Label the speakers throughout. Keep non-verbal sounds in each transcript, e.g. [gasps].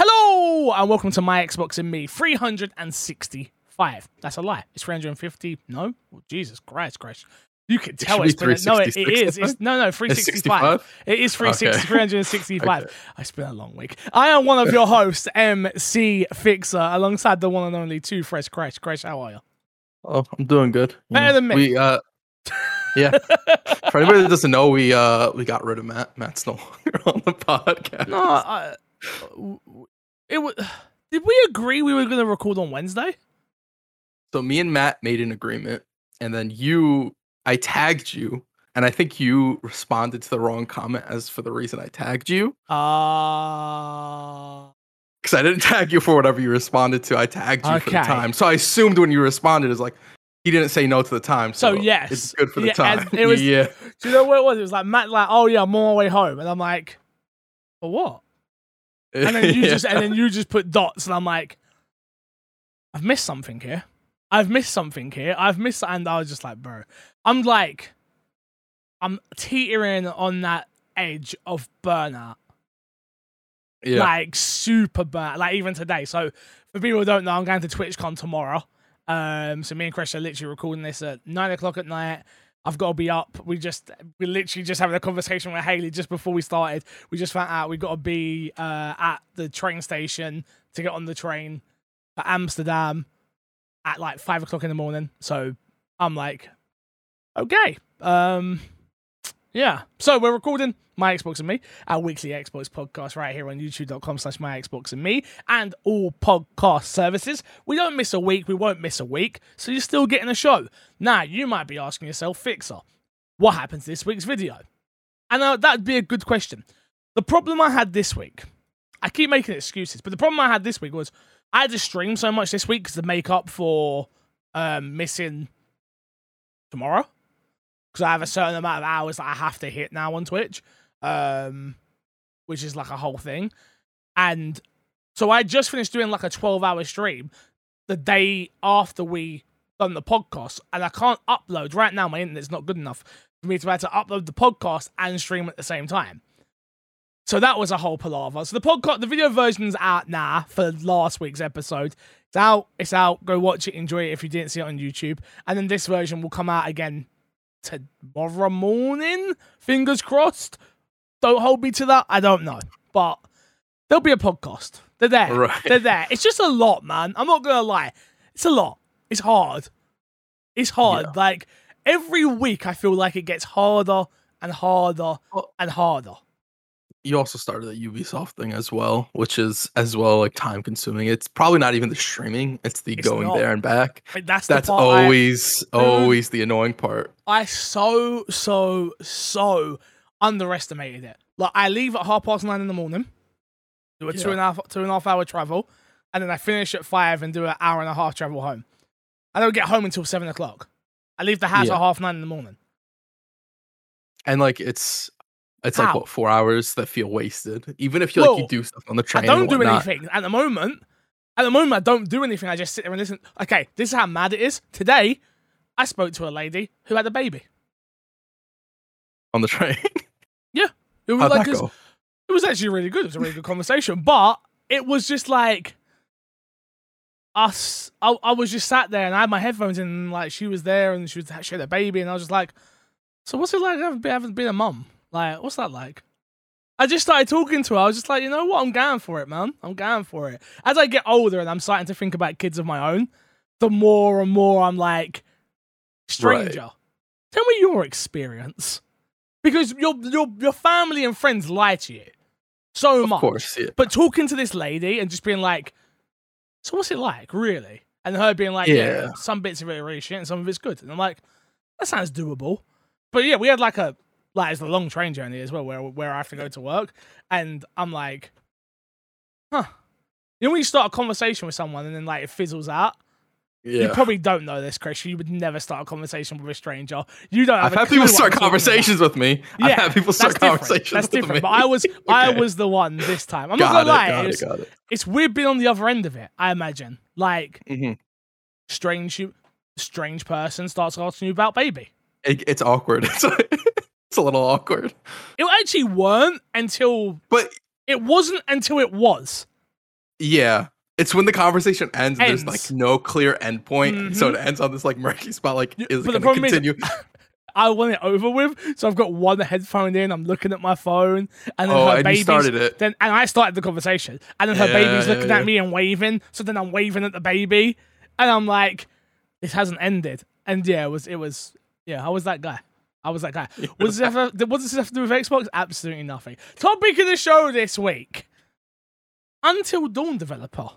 Speaker 1: Hello and welcome to my Xbox and me 365. That's a lie. It's 350. No, oh, Jesus Christ, Christ. You can tell
Speaker 2: should
Speaker 1: it's
Speaker 2: be
Speaker 1: been a, no, it, it
Speaker 2: 366,
Speaker 1: is. It's, no, no, 365. It is 360,
Speaker 2: Okay.
Speaker 1: 365. [laughs]
Speaker 2: Okay.
Speaker 1: It's been a long week. I am one of your [laughs] hosts, MC Fixer, alongside the one and only two Fresh Crash. Crash, how are you?
Speaker 2: Oh, I'm doing good. You
Speaker 1: Better
Speaker 2: know,
Speaker 1: than me.
Speaker 2: We uh yeah. [laughs] For anybody that doesn't know, we uh we got rid of Matt. Matt's no longer on the podcast.
Speaker 1: No, I, it was. [sighs] Did we agree we were going to record on Wednesday?
Speaker 2: So me and Matt made an agreement, and then you I tagged you, and I think you responded to the wrong comment as for the reason I tagged you.
Speaker 1: Uh
Speaker 2: Because I didn't [laughs] tag you for whatever you responded to. I tagged you for the time. So I assumed when you responded is like he didn't say no to the time.
Speaker 1: So,
Speaker 2: So,
Speaker 1: yes.
Speaker 2: it's good for the
Speaker 1: Yeah,
Speaker 2: time.
Speaker 1: it was- [laughs]
Speaker 2: yeah.
Speaker 1: Do you know what it was? It was like Matt, like, oh yeah, I'm on my way home, and I'm like, for what? [laughs] And then you
Speaker 2: Yeah.
Speaker 1: just and then you just put dots, and I'm like, I've missed something here. I've missed something here. I've missed, and I was just like, bro, I'm like, I'm teetering on that edge of burnout,
Speaker 2: yeah.
Speaker 1: like super burnt, like even today. So for people who don't know, I'm going to TwitchCon tomorrow. Um, so me and Chris are literally recording this at nine o'clock at night. I've got to be up. We just we literally just having a conversation with Haley just before we started. We just found out we've got to be uh, at the train station to get on the train for Amsterdam at like five o'clock in the morning. So I'm like, okay, um, yeah. So we're recording my Xbox and me, our weekly Xbox podcast right here on youtube.com slash my Xbox and me and all podcast services. We don't miss a week, we won't miss a week, so you're still getting a show. Now, you might be asking yourself, Fixer, what happens to this week's video? And uh, that'd be a good question. The problem I had this week, I keep making excuses, but the problem I had this week was I had to stream so much this week to make up for um, missing tomorrow because I have a certain amount of hours that I have to hit now on Twitch, um, which is like a whole thing. And so I just finished doing like a 12 hour stream the day after we done the podcast, and I can't upload right now. My internet's not good enough for me to be able to upload the podcast and stream at the same time. So that was a whole palaver. So the podcast, the video version's out now for last week's episode. It's out. It's out. Go watch it. Enjoy it if you didn't see it on YouTube. And then this version will come out again tomorrow morning. Fingers crossed. Don't hold me to that. I don't know, but there'll be a podcast. They're there.
Speaker 2: Right.
Speaker 1: They're there. It's just a lot, man. I'm not gonna lie. It's a lot. It's hard. It's hard.
Speaker 2: Yeah.
Speaker 1: Like every week, I feel like it gets harder and harder and harder.
Speaker 2: You also started the Ubisoft thing as well, which is as well like time consuming. It's probably not even the streaming; it's the
Speaker 1: It's
Speaker 2: going
Speaker 1: not.
Speaker 2: there and back.
Speaker 1: That's
Speaker 2: That's
Speaker 1: the part I-
Speaker 2: always always the annoying part.
Speaker 1: I so so so underestimated it. Like I leave at half past nine in the morning, do a two
Speaker 2: Yeah.
Speaker 1: and a half two and a half hour travel, and then I finish at five and do an hour and a half travel home. I don't get home until seven o'clock. I leave the house
Speaker 2: Yeah.
Speaker 1: at half nine in the morning.
Speaker 2: And like it's it's
Speaker 1: How?
Speaker 2: like what four hours that feel wasted. Even if you like you do stuff on the train.
Speaker 1: I
Speaker 2: don't
Speaker 1: do anything at the moment. At the moment, I don't do anything. I just sit there and listen. Okay, this is how mad it is. Today, I spoke to a lady who had a baby.
Speaker 2: on the [laughs] train.
Speaker 1: Yeah, it was
Speaker 2: How'd
Speaker 1: like this- it was actually really good. It was a really good conversation, but it was just like us. I, I was just sat there and I had my headphones in, and like she was there and she was she had a baby, and I was just like, "So what's it like having having been a mum? Like, what's that like?" I just started talking to her. I was just like, you know what? I'm going for it, man. I'm going for it. As I get older and I'm starting to think about kids of my own, the more and more I'm like, stranger, tell me your experience. Because your your your family and friends lie to you so
Speaker 2: Of
Speaker 1: much.
Speaker 2: course, yeah.
Speaker 1: But talking to this lady and just being like, so what's it like, really? And her being like, yeah,
Speaker 2: Yeah.
Speaker 1: some bits of it are really shit and some of it's good. And I'm like, that sounds doable. But yeah, we had like a like it's a long train journey as well, where where I have to go to work, and I'm like, huh. You know when you start a conversation with someone and then like it fizzles out.
Speaker 2: Yeah.
Speaker 1: You probably don't know this, Chris. You would never start a conversation with a stranger. You don't. Have
Speaker 2: I've had people start
Speaker 1: about.
Speaker 2: conversations with me. I've had people start conversations
Speaker 1: That's
Speaker 2: with
Speaker 1: different.
Speaker 2: me.
Speaker 1: But I was [laughs] I was the one this time. I'm
Speaker 2: got
Speaker 1: not gonna lie.
Speaker 2: got
Speaker 1: it
Speaker 2: it, it.
Speaker 1: it's weird being on the other end of it. I imagine, like
Speaker 2: Mhm.
Speaker 1: strange, you, strange person starts asking you about baby.
Speaker 2: It, it's awkward. [laughs] It's, it's a little awkward.
Speaker 1: It actually weren't until
Speaker 2: But
Speaker 1: it wasn't until it was.
Speaker 2: Yeah. It's when the conversation ends, and there's like no clear endpoint, so it mm-hmm. ends on this like murky spot. Like, is
Speaker 1: but
Speaker 2: it going to
Speaker 1: problem is-
Speaker 2: continue? [laughs]
Speaker 1: I want it over with, so I've got one headphone in. I'm looking at my phone, and then
Speaker 2: oh,
Speaker 1: her
Speaker 2: and
Speaker 1: baby's
Speaker 2: started it.
Speaker 1: then and I started the conversation, and then her
Speaker 2: Yeah,
Speaker 1: baby's
Speaker 2: yeah,
Speaker 1: looking
Speaker 2: yeah.
Speaker 1: at me and waving. So then I'm waving at the baby, and I'm like, "This hasn't ended." And yeah, it was it was yeah, I was that guy. I was like ah, [laughs] that. Was this ever, what does this have to do with Xbox? Absolutely nothing. Topic of the show this week: Until Dawn developer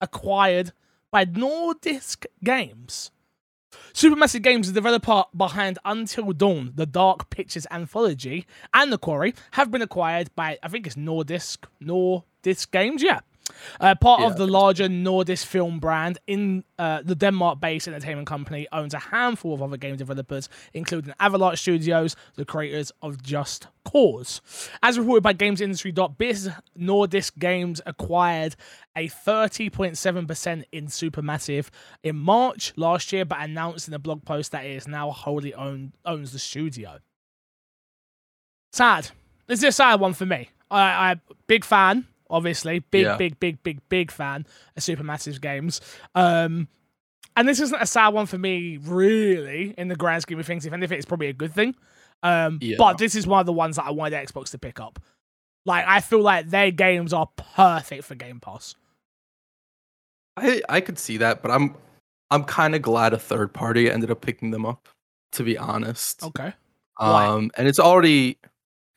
Speaker 1: acquired by Nordisk Games. Supermassive Games, the developer behind Until Dawn, the Dark Pictures anthology, and The Quarry, have been acquired by, I think it's Nordisk, Nordisk Games, yeah. Uh, part
Speaker 2: Yeah,
Speaker 1: of the larger Nordisk film brand, in uh, the Denmark-based entertainment company owns a handful of other game developers, including Avalanche Studios, the creators of Just Cause. As reported by GamesIndustry.biz, Nordisk Games acquired a 30.7% in Supermassive in March last year, but announced in a blog post that it is now wholly owned owns the studio. Sad. This is a sad one for me. I, I big fan, obviously, big,
Speaker 2: Yeah.
Speaker 1: big, big, big, big fan of Supermassive games. Um, and this isn't a sad one for me, really, in the grand scheme of things. If anything, it's probably a good thing. Um,
Speaker 2: Yeah.
Speaker 1: But this is one of the ones that I wanted Xbox to pick up. Like, I feel like their games are perfect for Game Pass.
Speaker 2: I I could see that, but I'm I'm kind of glad a third party ended up picking them up. To be honest,
Speaker 1: Okay. Why?
Speaker 2: um, and it's already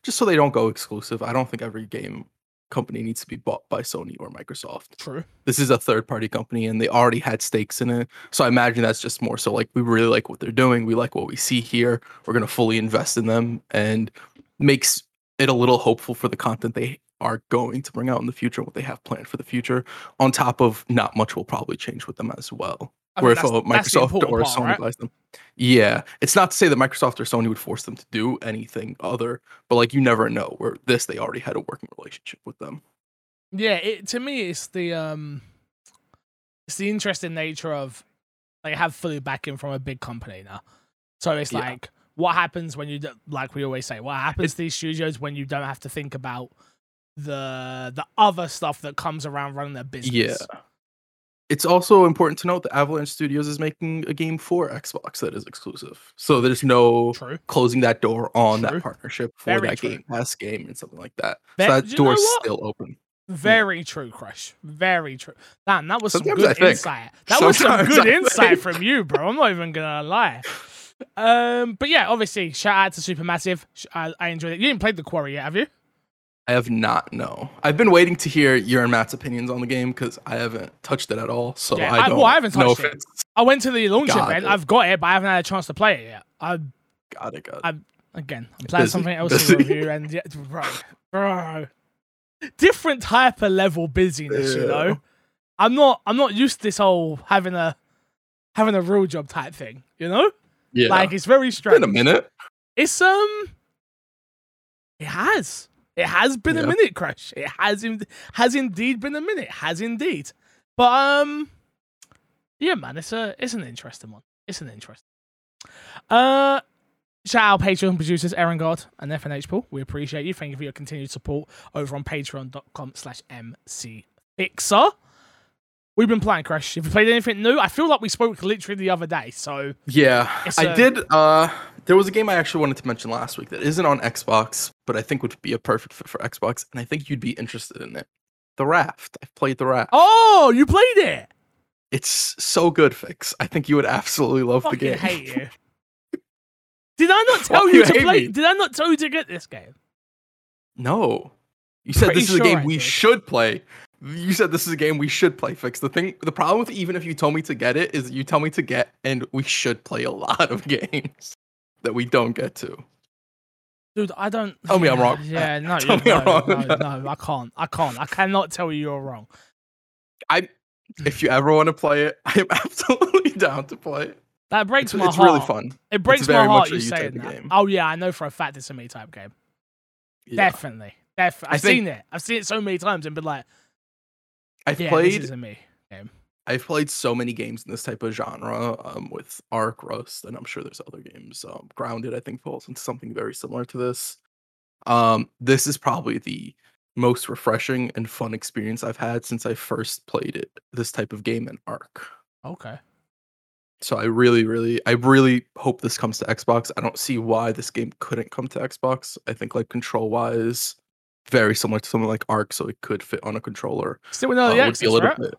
Speaker 2: just so they don't go exclusive. I don't think every game company needs to be bought by Sony or Microsoft.
Speaker 1: True.
Speaker 2: This is a third party company, and they already had stakes in it. So I imagine that's just more so like we really like what they're doing. We like what we see here. We're gonna fully invest in them, and makes it a little hopeful for the content they are going to bring out in the future, what they have planned for the future. On top of not much will probably change with them as well.
Speaker 1: I
Speaker 2: Where
Speaker 1: think
Speaker 2: if a
Speaker 1: that's- that's the
Speaker 2: Microsoft or
Speaker 1: part,
Speaker 2: Sony
Speaker 1: right?
Speaker 2: buys them, yeah, it's not to say that Microsoft or Sony would force them to do anything other, but like you never know. Where this, they already had a working relationship with them.
Speaker 1: Yeah, it to me it's the um it's the interesting nature of they have fully backing from a big company now. So it's
Speaker 2: Yeah.
Speaker 1: like what happens when you like we always say, what happens to these studios when you don't have to think about the the other stuff that comes around running their business.
Speaker 2: Yeah. It's also important to note that Avalanche Studios is making a game for Xbox that is exclusive. So there's no
Speaker 1: True.
Speaker 2: closing that door on
Speaker 1: True.
Speaker 2: that partnership for
Speaker 1: Very
Speaker 2: that
Speaker 1: true.
Speaker 2: Game Pass game and something like that. So that
Speaker 1: do
Speaker 2: door's still open.
Speaker 1: Very true, Crush. Very true. Damn, that was
Speaker 2: Sometimes
Speaker 1: some good insight. That was some [laughs] good
Speaker 2: I
Speaker 1: insight
Speaker 2: think.
Speaker 1: from you, bro. I'm not even gonna lie. Um, but yeah, obviously, shout out to Supermassive. I, I enjoyed it. You didn't play the Quarry yet, have you?
Speaker 2: I have not, no. I've been waiting to hear your and Matt's opinions on the game because I haven't touched it at all. So
Speaker 1: Yeah,
Speaker 2: I
Speaker 1: I-
Speaker 2: don't
Speaker 1: well, I haven't touched it.
Speaker 2: it's
Speaker 1: I went to the launch
Speaker 2: Got
Speaker 1: event.
Speaker 2: it.
Speaker 1: I've got it, but I haven't had a chance to play it yet. I
Speaker 2: got it, got it.
Speaker 1: I- again, I'm playing
Speaker 2: Busy.
Speaker 1: something else to
Speaker 2: Busy.
Speaker 1: review, and yeah, bro, bro, different type of level busyness. You know, I'm not. I'm not used to this whole having a having a real job type thing. You know,
Speaker 2: yeah.
Speaker 1: like it's very
Speaker 2: it's
Speaker 1: strange.
Speaker 2: been a minute.
Speaker 1: It's um, it has. It has been a minute, Crash. It has in, has indeed been a minute. Has indeed. But um, yeah, man, it's a it's an interesting one. It's an interesting. Uh, shout out Patreon producers Aaron God and FNH Pool. We appreciate you. Thank you for your continued support over on Patreon.com/slash MCFixer. We've been playing Crash. Have you played anything new, I feel like we spoke literally the other day. So
Speaker 2: Yeah, I
Speaker 1: a-
Speaker 2: did. Uh, there was a game I actually wanted to mention last week that isn't on Xbox, but I think would be a perfect fit for Xbox, and I think you'd be interested in it. The Raft. I've played The Raft.
Speaker 1: oh, you played it.
Speaker 2: It's so good, Fix. I think you would absolutely love the game.
Speaker 1: hate you. Did I not [laughs] tell
Speaker 2: Why
Speaker 1: you
Speaker 2: you
Speaker 1: to play?
Speaker 2: me?
Speaker 1: Did I not tell you to get this game?
Speaker 2: No, you said
Speaker 1: Pretty
Speaker 2: this is a game
Speaker 1: I
Speaker 2: we
Speaker 1: did.
Speaker 2: should play. You said this is a game we should play. Fix the thing. The problem with even if you told me to get it is you tell me to get, and we should play a lot of [laughs] games that we don't get to.
Speaker 1: Dude, I don't.
Speaker 2: Tell me I'm wrong.
Speaker 1: Yeah, [laughs] no,
Speaker 2: Tell
Speaker 1: you-
Speaker 2: me I'm wrong.
Speaker 1: No, no, I can't. I can't. I cannot tell you you're wrong.
Speaker 2: I, if you ever want to play it, [laughs] I am absolutely down to play it.
Speaker 1: That breaks
Speaker 2: It's,
Speaker 1: my
Speaker 2: it's
Speaker 1: heart.
Speaker 2: really fun.
Speaker 1: It breaks my heart you saying that.
Speaker 2: game.
Speaker 1: Oh yeah, I know for a fact it's a me type game.
Speaker 2: Yeah.
Speaker 1: Definitely, definitely. I've
Speaker 2: think-
Speaker 1: seen it. I've seen it so many times and been like,
Speaker 2: I've
Speaker 1: yeah,
Speaker 2: played
Speaker 1: this is a me game.
Speaker 2: I've played so many games in this type of genre um, with Ark, Rust, and I'm sure there's other games. Um, Grounded, I think, falls into something very similar to this. Um, this is probably the most refreshing and fun experience I've had since I first played it. This type of game in Ark.
Speaker 1: Okay.
Speaker 2: So I really, really, I really hope this comes to Xbox. I don't see why this game couldn't come to Xbox. I think like control wise, very similar to something like Ark, so it could fit on a controller.
Speaker 1: Still with early
Speaker 2: uh, would be a little
Speaker 1: right?
Speaker 2: bit.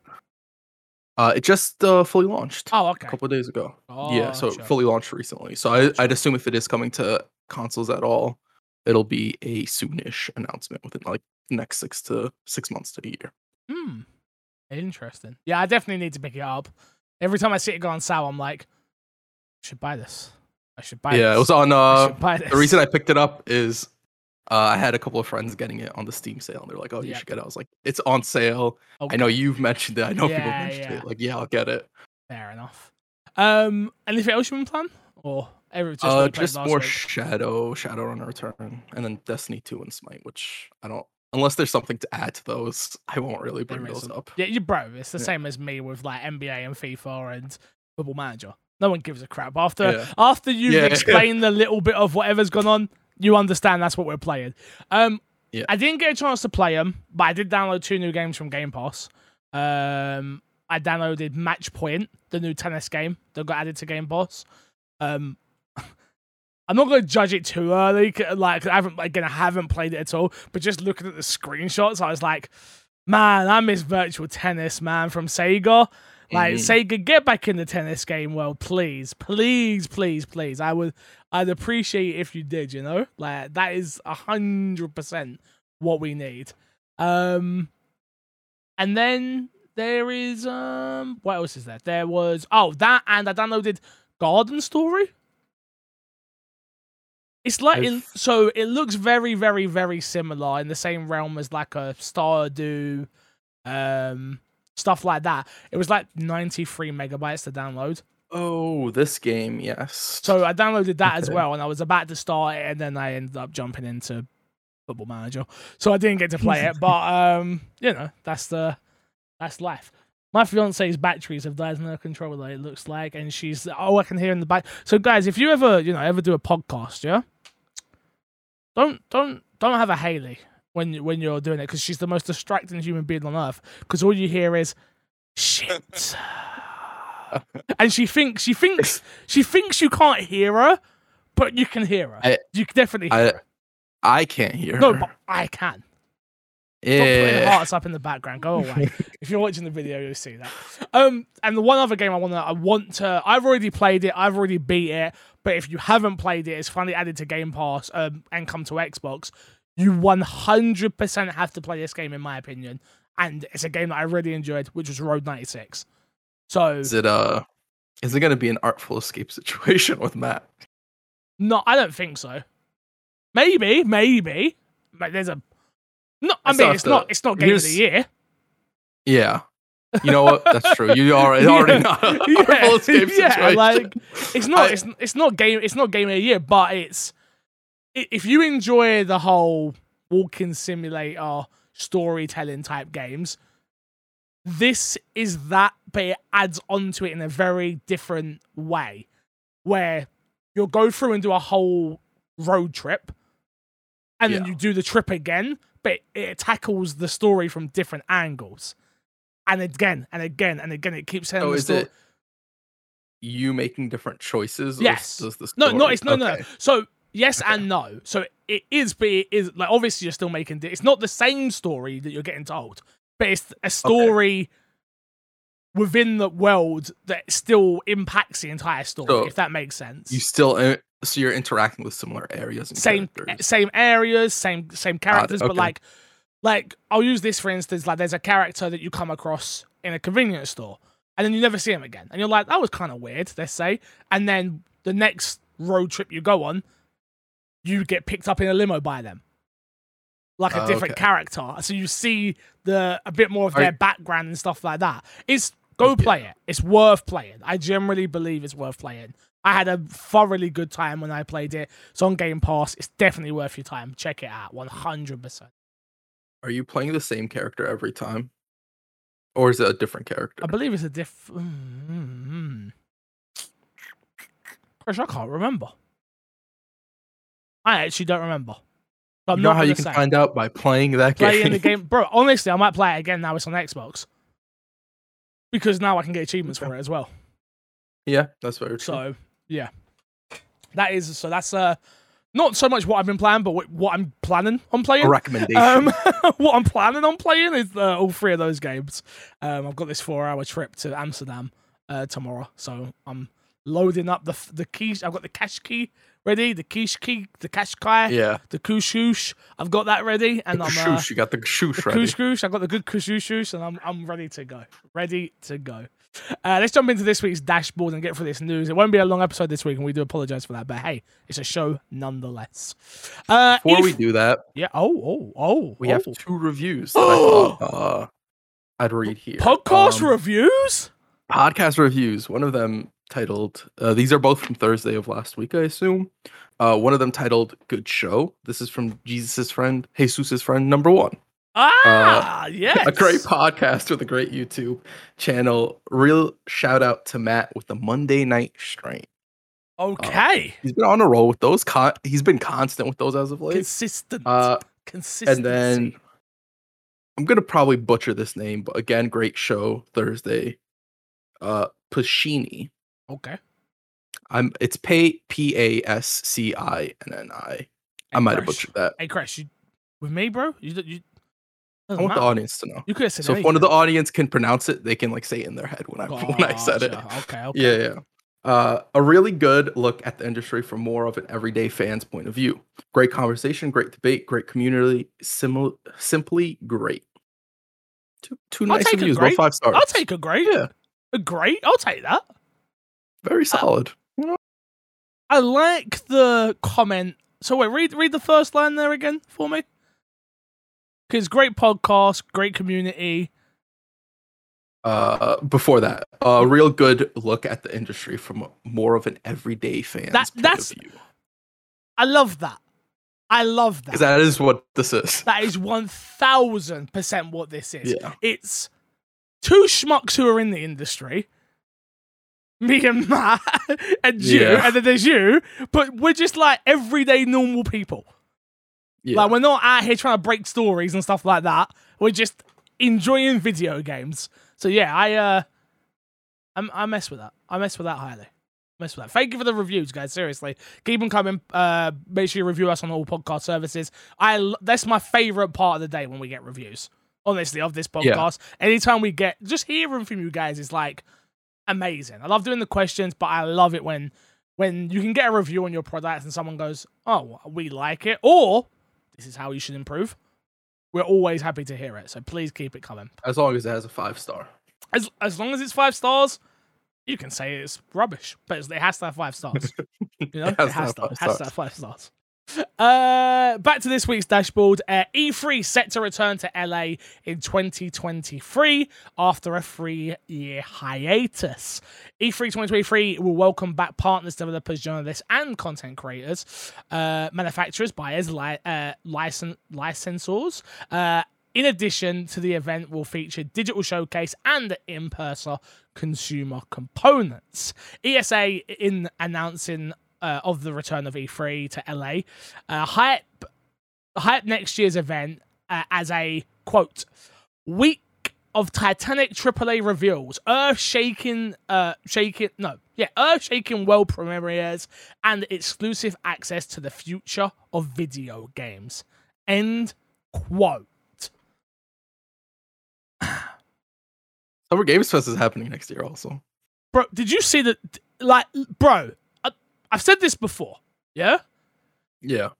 Speaker 2: Uh, it just uh, fully launched
Speaker 1: Oh,
Speaker 2: a couple of days ago. yeah, so
Speaker 1: Gotcha.
Speaker 2: fully launched recently. So I. I'd assume if it is coming to consoles at all, it'll be a soonish announcement within like next six to six months to a year.
Speaker 1: Hmm. Interesting. Yeah, I definitely need to pick it up. Every time I see it go on sale, I'm like, I should buy this. I should buy it.
Speaker 2: yeah,
Speaker 1: this.
Speaker 2: it was on. Uh,
Speaker 1: should buy this.
Speaker 2: the reason I picked it up is uh, I had a couple of friends getting it on the Steam sale, and they're like, "Oh, you should get it." I was like, "It's on sale." I know you've [laughs] mentioned it. I know people
Speaker 1: Yeah,
Speaker 2: mentioned
Speaker 1: yeah.
Speaker 2: it. Like, yeah, I'll get it.
Speaker 1: Fair enough. Um, anything else you been playing? Or every just,
Speaker 2: uh,
Speaker 1: you
Speaker 2: just more
Speaker 1: week?
Speaker 2: Shadow, Shadowrun Return, and then Destiny Two and Smite, which I don't. Unless there's something to add to those, I won't really bring those
Speaker 1: isn't.
Speaker 2: up.
Speaker 1: Yeah, you bro. It's the same as me with like NBA and FIFA and Football Manager. No one gives a crap after after you've
Speaker 2: Yeah. [laughs]
Speaker 1: explained a little bit of whatever's gone on. You understand that's what we're playing. Um,
Speaker 2: Yeah.
Speaker 1: I didn't get a chance to play them, but I did download two new games from Game Pass. Um, I downloaded Match Point, the new tennis game that got added to Game Pass. Um, [laughs] I'm not going to judge it too early, Like I haven't again, I haven't played it at all. But just looking at the screenshots, I was like, man, I miss virtual tennis, man, from Sega. Like
Speaker 2: Mhm.
Speaker 1: Sega, get back in the tennis game, well, please, please, please, please. I would, I'd appreciate if you did. You know, like that is a hundred percent what we need. Um, and then there is um, what else is there? There was oh that, and I downloaded Garden Story. It's like
Speaker 2: I've-
Speaker 1: so it looks very, very, very similar in the same realm as like a Stardew, um, stuff like that. It was like 93 megabytes to download.
Speaker 2: Oh, this game, yes.
Speaker 1: So I downloaded that as well, and I was about to start it, and then I ended up jumping into Football Manager, so I didn't get to play it. [laughs] But um, you know, that's the that's life. My fiance's batteries have died in her controller. It looks like, and she's oh, I can hear in the back. So guys, if you ever you know ever do a podcast, yeah, don't don't don't have a Haley when you- when you're doing it because she's the most distracting human being on earth. Because all you hear is shit. And she thinks she thinks [laughs] she thinks you can't hear her, but you can hear her.
Speaker 2: I-
Speaker 1: you can definitely hear
Speaker 2: I
Speaker 1: her.
Speaker 2: I can't hear.
Speaker 1: No,
Speaker 2: her.
Speaker 1: but I can. Stop putting
Speaker 2: yeah.
Speaker 1: hearts up in the background. Go away. [laughs] if you're watching the video, you'll see that. Um, and the one other game I want to, I want to, I've already played it. I've already beat it. But if you haven't played it, it's finally added to Game Pass um, and come to Xbox. You 100% have to play this game, in my opinion. And it's a game that I really enjoyed, which was Road 96. So
Speaker 2: Is it uh? Is it gonna be an artful escape [laughs] situation with Matt?
Speaker 1: No, I don't think so. Maybe, maybe. But there's a no. I mean, it's not. It's not game of the year.
Speaker 2: Yeah. You know what? That's true. You are [laughs] [laughs] already not artful escape
Speaker 1: yeah,
Speaker 2: situation.
Speaker 1: like it's not.
Speaker 2: I-
Speaker 1: it's it's not game. It's not game of the year. But it's if you enjoy the whole walking simulator storytelling type games, this is that, but it adds onto it in a very different way, where you'll go through and do a whole road trip, and then
Speaker 2: Yeah.
Speaker 1: you do the trip again, but it tackles the story from different angles. And again and again and again, it keeps telling Oh,
Speaker 2: is it you making different choices?
Speaker 1: Yes. No, no, it's no, no. So yes
Speaker 2: Okay.
Speaker 1: and no. So it is, but it is like obviously you're still making. It's not the same story that you're getting told, but it's a story within the world that still impacts the entire story.
Speaker 2: So
Speaker 1: if that makes sense.
Speaker 2: You still so you're interacting with similar areas and
Speaker 1: same
Speaker 2: characters.
Speaker 1: same areas, same same characters, but
Speaker 2: okay.
Speaker 1: like like I'll use this for instance. Like there's a character that you come across in a convenience store, and then you never see him again, and you're like, that was kind of weird. Let's say, and then the next road trip you go on, you get picked up in a limo by them, like a
Speaker 2: Oh,
Speaker 1: different
Speaker 2: okay.
Speaker 1: character. So you see the a bit more of
Speaker 2: Are-
Speaker 1: their background and stuff like that. It's go
Speaker 2: Yeah.
Speaker 1: play it. It's worth playing. I generally believe it's worth playing. I had a thoroughly good time when I played it. It's on Game Pass. It's definitely worth your time. Check it out. One hundred percent.
Speaker 2: Are you playing the same character every time? Or is it a different character?
Speaker 1: I believe it's a diff. Mm-hmm. Chris, I can't remember. I actually don't remember. But
Speaker 2: you know how you can
Speaker 1: say.
Speaker 2: find out by playing that game.
Speaker 1: playing the game, [laughs] bro. Honestly, I might play it again now it's on Xbox because now I can get achievements for it as well.
Speaker 2: yeah, that's very true.
Speaker 1: So yeah, that is so that's uh not so much what I've been playing, but what, what I'm planning on playing.
Speaker 2: a recommendation.
Speaker 1: Um, [laughs] what I'm planning on playing is uh, all three of those games. Um, I've got this four-hour trip to Amsterdam uh, tomorrow, so I'm loading up the the keys. I've got the cash key ready, the key, the cash kai,
Speaker 2: yeah,
Speaker 1: the kushoosh. I've got that ready, and
Speaker 2: the
Speaker 1: I'm uh,
Speaker 2: you got the
Speaker 1: the
Speaker 2: ready.
Speaker 1: kushoosh. I've got the good kushoosh, and I'm I'm ready to go. Ready to go. Uh, let's jump into this week's dashboard and get through this news. It won't be a long episode this week, and we do apologize for that. But hey, it's a show nonetheless. Uh,
Speaker 2: Before
Speaker 1: if-
Speaker 2: we do that,
Speaker 1: yeah. Oh, oh, oh.
Speaker 2: we
Speaker 1: oh.
Speaker 2: have two reviews that I [gasps] thought uh, I'd read here.
Speaker 1: podcast
Speaker 2: Um,
Speaker 1: reviews.
Speaker 2: podcast reviews. One of them titled, uh, these are both from Thursday of last week, I assume. Uh, one of them titled "Good Show." This is from Jesus's friend, Jesus's friend number one.
Speaker 1: Ah, [laughs] yes.
Speaker 2: uh, A great podcast with a great YouTube channel. Real shout out to Matt with the Monday Night Strain.
Speaker 1: Okay.
Speaker 2: He's been on a roll with those. Con- he's been constant with those as of late.
Speaker 1: Consistent.
Speaker 2: Uh,
Speaker 1: Consistency.
Speaker 2: and then I'm gonna probably butcher this name, but again, great show Thursday. Uh, Pashini.
Speaker 1: Okay.
Speaker 2: I'm. It's P P A S C I N N I. I might have butchered that.
Speaker 1: Hey, Crash, you with me, bro? You, you
Speaker 2: I want the audience to know.
Speaker 1: You could
Speaker 2: So if one of the audience can pronounce it, they can like say it in their head when I [laughs] when I said it.
Speaker 1: Okay. [laughs] Okay.
Speaker 2: Yeah, yeah. Uh, a really good look at the industry from more of an everyday fan's point of view. Great conversation, great debate, great community, simil- simply great. Two, two nice reviews,
Speaker 1: great.
Speaker 2: five stars.
Speaker 1: I'll take a great.
Speaker 2: Yeah.
Speaker 1: A great. I'll take that.
Speaker 2: Very solid.
Speaker 1: I like the comment. So wait, read read the first line there again for me. Because great podcast, great community.
Speaker 2: Uh, before that, a real good look at the industry from more of an everyday fan.
Speaker 1: That- that's-. I love that. I love that.
Speaker 2: That is what this is.
Speaker 1: that is one thousand percent what this is.
Speaker 2: Yeah.
Speaker 1: It's two schmucks who are in the industry. Me and [laughs] Matt and you,
Speaker 2: Yeah.
Speaker 1: and then there's you, but we're just like everyday normal people.
Speaker 2: Yeah.
Speaker 1: Like we're not out here trying to break stories and stuff like that. We're just enjoying video games. So yeah, I uh, I'm, I mess with that. I mess with that highly. Mess with that. Thank you for the reviews, guys. Seriously, keep them coming. Uh, make sure you review us on all podcast services. I that's my favorite part of the day when we get reviews. Honestly, of this
Speaker 2: Yeah.
Speaker 1: podcast, anytime we get just hearing from you guys is like amazing. I love doing the questions, but I love it when when you can get a review on your product and someone goes, "Oh, we like it," or "This is how you should improve." We're always happy to hear it, so please keep it coming.
Speaker 2: as long as it has a five star.
Speaker 1: As as long as it's five stars, you can say it's rubbish, but it has to have five stars. [laughs] You know, it has, to,
Speaker 2: have
Speaker 1: it
Speaker 2: five
Speaker 1: has to have five stars. Uh, back to this week's dashboard. Uh, E3 set to return to LA in 2023 after a three-year hiatus. E E3 2023 will welcome back partners, developers, journalists, and content creators, uh, manufacturers, buyers, li- uh, licen- licensors. Uh, in addition to the event, will feature digital showcase and in-person consumer components. ESA in announcing uh, of the return of E3 to LA, uh, hype hype next year's event uh, as a quote week of Titanic AAA reveals, earth shaking, uh, shaking, no, yeah, earth shaking world premieres, and exclusive access to the future of video games. End quote.
Speaker 2: Summer Games Fest is happening next year, also.
Speaker 1: Bro, did you see that? Like, bro, I've said this before, yeah?
Speaker 2: Yeah.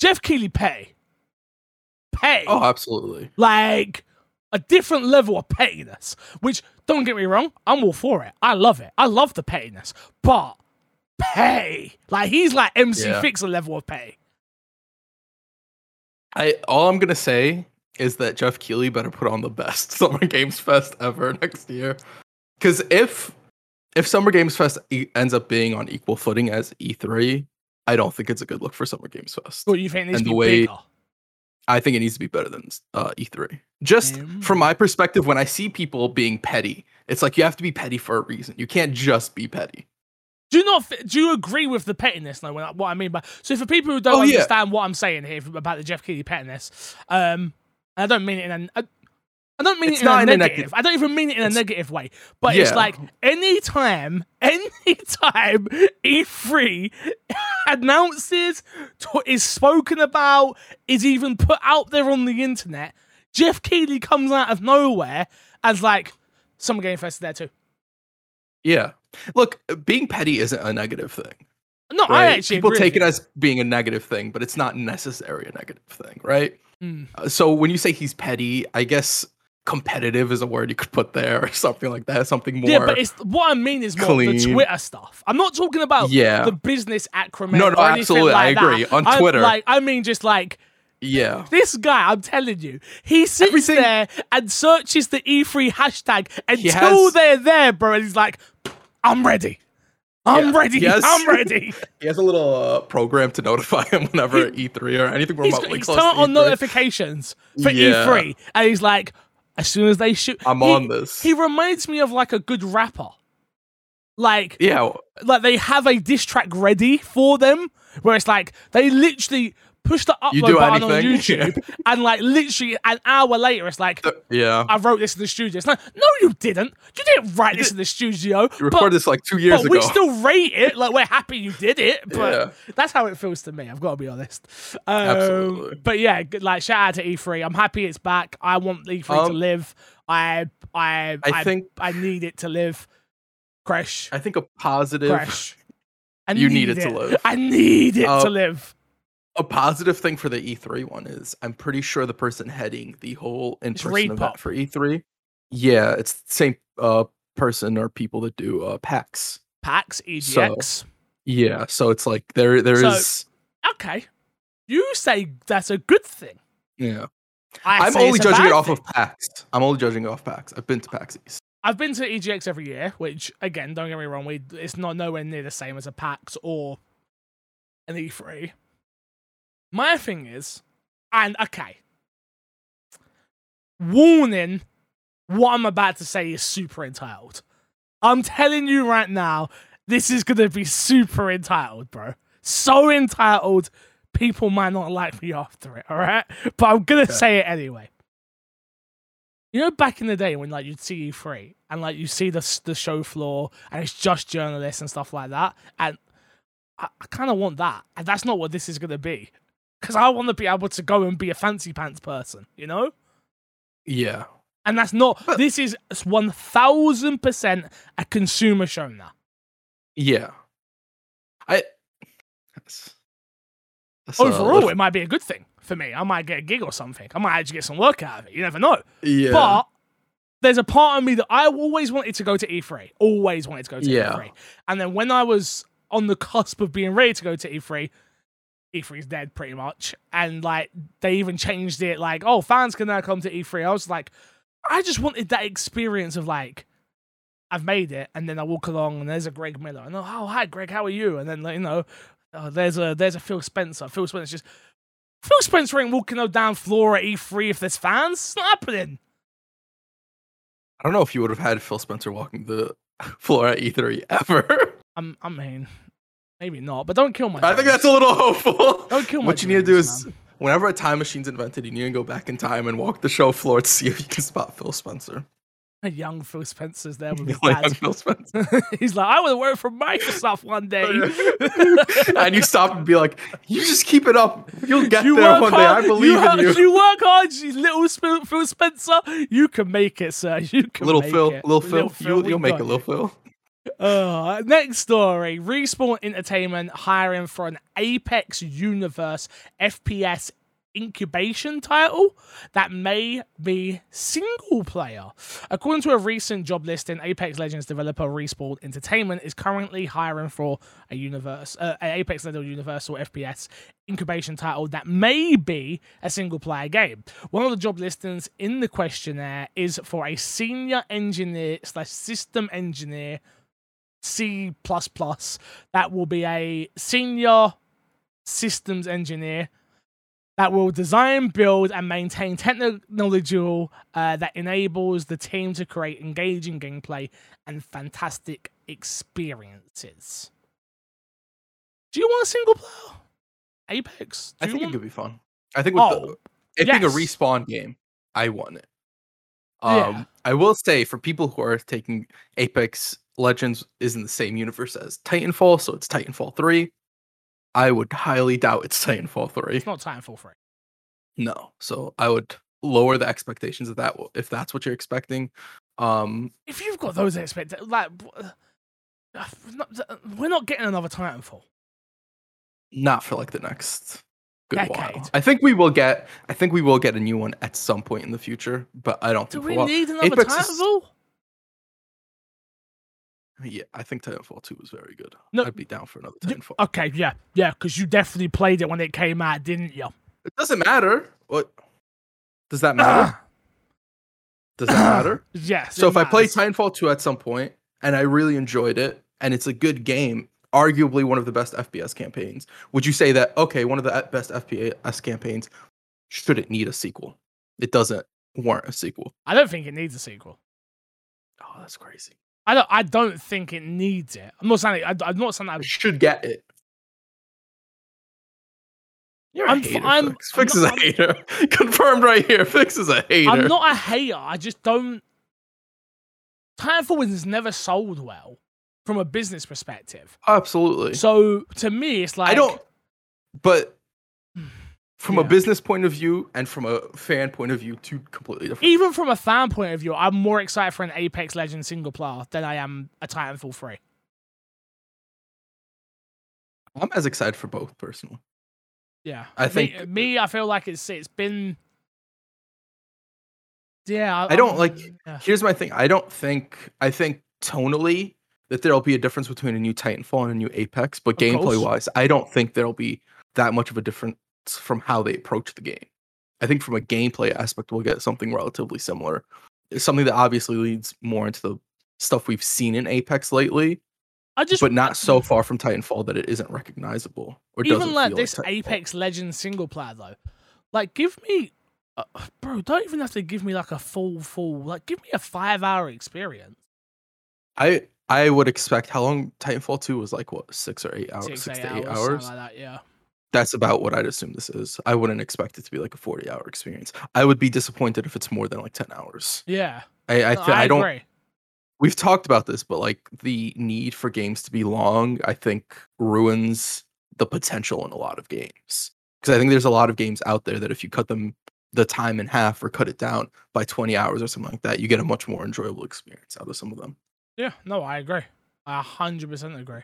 Speaker 1: Jeff Keighley pay. Pay.
Speaker 2: Oh, absolutely.
Speaker 1: like a different level of pettiness. Which don't get me wrong, I'm all for it. I love it. I love the pettiness, but pay like he's like MC
Speaker 2: Yeah.
Speaker 1: Fixer level of pay.
Speaker 2: I all I'm gonna say is that Jeff Keighley better put on the best [laughs] Summer Games Fest ever next year. Because if if Summer Games Fest e- ends up being on equal footing as E3, I don't think it's a good look for Summer Games Fest.
Speaker 1: Do you think needs
Speaker 2: And
Speaker 1: to
Speaker 2: the
Speaker 1: be
Speaker 2: way-
Speaker 1: bigger?
Speaker 2: I think it needs to be better than uh, E3. Just
Speaker 1: Mm.
Speaker 2: from my perspective, when I see people being petty, it's like you have to be petty for a reason. You can't just be petty.
Speaker 1: Do you not? Do you agree with the pettiness? No, what I mean by so for people who don't
Speaker 2: Oh, yeah.
Speaker 1: understand what I'm saying here about the Jeff Keighley pettiness, um, I don't mean it in a, I, don't mean
Speaker 2: It's
Speaker 1: it in, a,
Speaker 2: in a
Speaker 1: negative.
Speaker 2: negative-
Speaker 1: I don't even mean it in a negative way. But it's
Speaker 2: Yeah.
Speaker 1: like anytime, [laughs] anytime E3 [laughs] announces, to- is spoken about, is even put out there on the internet, Jeff Keighley comes out of nowhere as like Summer Game Fest there too.
Speaker 2: Yeah. Look, being petty isn't a negative thing.
Speaker 1: No, I actually
Speaker 2: People take it as being a negative thing, but it's not necessarily a negative thing, right?
Speaker 1: Mm.
Speaker 2: Uh, So when you say he's petty, I guess competitive is a word you could put there or something like that. Something more.
Speaker 1: Yeah, but it's what I mean is more the. Twitter stuff. I'm not talking about
Speaker 2: Yeah.
Speaker 1: the business acumen.
Speaker 2: No, no, absolutely, I
Speaker 1: like that.
Speaker 2: agree. On
Speaker 1: I'm-
Speaker 2: Twitter.
Speaker 1: like I mean, just like
Speaker 2: yeah.
Speaker 1: this guy. I'm telling you, he sits
Speaker 2: Everything-
Speaker 1: there and searches the E3 hashtag until
Speaker 2: has-
Speaker 1: they're there, bro. And he's like, "I'm ready. I'm
Speaker 2: Yeah,
Speaker 1: ready.
Speaker 2: he has-
Speaker 1: I'm ready." [laughs]
Speaker 2: He has a little uh, program to notify him whenever E3 or anything
Speaker 1: he's
Speaker 2: remotely
Speaker 1: he's
Speaker 2: close
Speaker 1: turned on
Speaker 2: E3.
Speaker 1: notifications for
Speaker 2: Yeah.
Speaker 1: E3, and he's like, as soon as they shoot,
Speaker 2: I'm
Speaker 1: he-
Speaker 2: on this.
Speaker 1: He reminds me of like a good rapper. Like
Speaker 2: yeah,
Speaker 1: like they have a diss track ready for them where it's like they literally push the upload button on? [laughs] YouTube and like literally an hour later it's like
Speaker 2: yeah.
Speaker 1: I wrote this in the studio. It's like, no, you didn't. You didn't write this in the studio.
Speaker 2: You
Speaker 1: but,
Speaker 2: recorded this like two years
Speaker 1: but
Speaker 2: ago.
Speaker 1: we still rate it. Like we're happy you did it. [laughs] But
Speaker 2: Yeah.
Speaker 1: that's how it feels to me. I've got to be honest. Um,
Speaker 2: Absolutely.
Speaker 1: But yeah, like shout out to E3. I'm happy it's back. I want E3 to
Speaker 2: Um,
Speaker 1: live. I I
Speaker 2: I think-
Speaker 1: I need it to live. Crash.
Speaker 2: I think a positive
Speaker 1: Crash. I
Speaker 2: You need it to live.
Speaker 1: I need it
Speaker 2: Uh,
Speaker 1: to live.
Speaker 2: A positive thing for the E3 one is I'm pretty sure the person heading the whole in-person event for E3, yeah, it's the same uh person or people that do uh PAX.
Speaker 1: PAX, EGX.
Speaker 2: Yeah, so it's like there there is
Speaker 1: So- okay. You say that's a good thing.
Speaker 2: yeah.
Speaker 1: I
Speaker 2: I'm only judging it off
Speaker 1: thing.
Speaker 2: of PAX. I'm only judging it off PAX. I've been to PAX East.
Speaker 1: I've been to EGX every year, which again, don't get me wrong, we it's not nowhere near the same as a PAX or an E3. My thing is, and okay, warning, what I'm about to say is super entitled. I'm telling you right now, this is gonna be super entitled, bro. So entitled, people might not like me after it, alright? But I'm gonna
Speaker 2: Okay.
Speaker 1: say it anyway. You know, back in the day when like you'd see E3 and like you see the the show floor and it's just journalists and stuff like that, and I, I kind of want that, and that's not what this is gonna be, because I want to be able to go and be a fancy pants person, you know.
Speaker 2: Yeah.
Speaker 1: And that's not.
Speaker 2: But-
Speaker 1: this is one thousand percent a consumer show now.
Speaker 2: Yeah. I that's, that's,
Speaker 1: Overall, it might be a good thing for me. I might get a gig or something. I might actually get some work out of it. You never know.
Speaker 2: yeah.
Speaker 1: But there's a part of me that I always wanted to go to E3. Always wanted to go to
Speaker 2: Yeah.
Speaker 1: E3. And then when I was on the cusp of being ready to go to E3, E3's dead pretty much. And like they even changed it like, oh, fans can now come to E3. I was like, I just wanted that experience of like, I've made it, and then I walk along and there's a Greg Miller, and oh, oh hi Greg, how are you? And then like, you know, oh, there's a there's a Phil Spencer. Phil Spencer's just Phil Spencer ain't walking down floor at E3 if there's fans. It's not happening.
Speaker 2: I don't know if you would have had Phil Spencer walking the [laughs] floor at E3 ever.
Speaker 1: I'm, I mean, maybe not, but don't kill my.
Speaker 2: I think that's a little hopeful.
Speaker 1: Don't kill my
Speaker 2: What you need to do is
Speaker 1: man.
Speaker 2: whenever a time machine's invented, you need to go back in time and walk the show floor to see if you can spot Phil Spencer.
Speaker 1: a young Phil Spencer's there with [laughs] his
Speaker 2: Like,
Speaker 1: dad.
Speaker 2: Phil Spencer. [laughs]
Speaker 1: He's like, I want to work for Microsoft one day.
Speaker 2: Oh, [laughs] and you stop and be like, "You just keep it up. You'll get
Speaker 1: You
Speaker 2: there
Speaker 1: work
Speaker 2: one day. I believe
Speaker 1: you,
Speaker 2: in you."
Speaker 1: You work hard, you little Sp- Phil Spencer. You can make it, sir. You can
Speaker 2: little
Speaker 1: make
Speaker 2: Phil,
Speaker 1: it.
Speaker 2: little Phil, you,
Speaker 1: we
Speaker 2: you'll make
Speaker 1: got
Speaker 2: it, little Phil.
Speaker 1: Uh, next story Respawn Entertainment hiring for an Apex Universe FPS incubation title that may be single player. According to a recent job listing, Apex Legends developer Respawn Entertainment is currently hiring for a universe, uh, an Apex Legends Universal FPS incubation title that may be a single player game. One of the job listings in the questionnaire is for a senior engineer slash system engineer C that will be a senior systems engineer that will design, build, and maintain technology uh, that enables the team to create engaging gameplay and fantastic experiences. Do you want a single player? Apex? Do
Speaker 2: I think it could be fun. I think with
Speaker 1: Oh,
Speaker 2: the, it being a respawn game, I want it.
Speaker 1: Yeah.
Speaker 2: Um, I will say for people who are taking Apex Legends is in the same universe as Titanfall, so it's Titanfall 3. I would highly doubt it's [laughs] Titanfall 3.
Speaker 1: It's not Titanfall 3.
Speaker 2: No. So I would lower the expectations of that if that's what you're expecting. Um
Speaker 1: If you've got those expectations, like, uh, [sighs] not- we're not getting another Titanfall.
Speaker 2: not for like the next good while. I think we will get I think we will get a new one at some point in the future, but I don't
Speaker 1: Do
Speaker 2: think
Speaker 1: we need another
Speaker 2: Apex is-
Speaker 1: Titanfall?
Speaker 2: Yeah, I think Titanfall 2 was very good.
Speaker 1: No,
Speaker 2: I'd be down for another Titanfall.
Speaker 1: Okay, yeah, yeah, because you definitely played it when it came out, didn't you?
Speaker 2: It doesn't matter. What does that matter? Ah. Does that matter? [coughs]
Speaker 1: yes.
Speaker 2: so if I play
Speaker 1: matters.
Speaker 2: Titanfall 2 at some point and I really enjoyed it and it's a good game, arguably one of the best FPS campaigns, would you say that okay, one of the best FPS campaigns should it need a sequel? It doesn't warrant a sequel.
Speaker 1: I don't think it needs a sequel.
Speaker 2: Oh, that's crazy.
Speaker 1: I don't. I don't think it needs it. I'm not saying. I, I'm not saying. I,
Speaker 2: I should get it. You're a
Speaker 1: I'm f-
Speaker 2: hater,
Speaker 1: I'm-
Speaker 2: Fix.
Speaker 1: I'm
Speaker 2: Fix is
Speaker 1: not-
Speaker 2: a hater. [laughs] Confirmed right here. Fix is a hater.
Speaker 1: I'm not a hater. I just don't. Time Titanfall has never sold well from a business perspective.
Speaker 2: Absolutely.
Speaker 1: So to me, it's like
Speaker 2: I don't. But from a business point of view and from a fan point of view, two completely different.
Speaker 1: Even from a fan point of view, I'm more excited for an Apex Legends single player than I am a Titanfall 3.
Speaker 2: I'm as excited for both personally.
Speaker 1: Yeah.
Speaker 2: I think-
Speaker 1: me, I feel like it's it's been. Yeah,
Speaker 2: I don't
Speaker 1: I'm-
Speaker 2: like-
Speaker 1: yeah.
Speaker 2: Here's my thing. I don't think. I think tonally that there'll be a difference between a new Titanfall and a new Apex, but
Speaker 1: Of course.
Speaker 2: gameplay wise, I don't think there'll be that much of a difference from how they approach the game. I think from a gameplay aspect, we'll get something relatively similar. It's something that obviously leads more into the stuff we've seen in Apex lately,
Speaker 1: I just
Speaker 2: but not so far from Titanfall that it isn't recognizable or doesn't
Speaker 1: even like this
Speaker 2: Titanfall.
Speaker 1: Apex Legends single player though. Like, give me, uh, [sighs] bro. Don't even have to give me like a full full. Like, give me a five hour experience.
Speaker 2: I I would expect how long Titanfall 2 was like what six or eight hours,
Speaker 1: Six,
Speaker 2: six,
Speaker 1: eight
Speaker 2: to eight
Speaker 1: something
Speaker 2: hours.
Speaker 1: like that. Yeah.
Speaker 2: That's about what I'd assume this is. I wouldn't expect it to be like a 40 hour experience. I would be disappointed if it's more than like 10 hours.
Speaker 1: Yeah.
Speaker 2: I I,
Speaker 1: No,
Speaker 2: th- I don't
Speaker 1: agree.
Speaker 2: we've talked about this, but like the need for games to be long, I think ruins the potential in a lot of games. Because I think there's a lot of games out there that if you cut them the time in half or cut it down by 20 hours or something like that, you get a much more enjoyable experience out of some of them.
Speaker 1: Yeah, no, I agree. I hundred percent agree.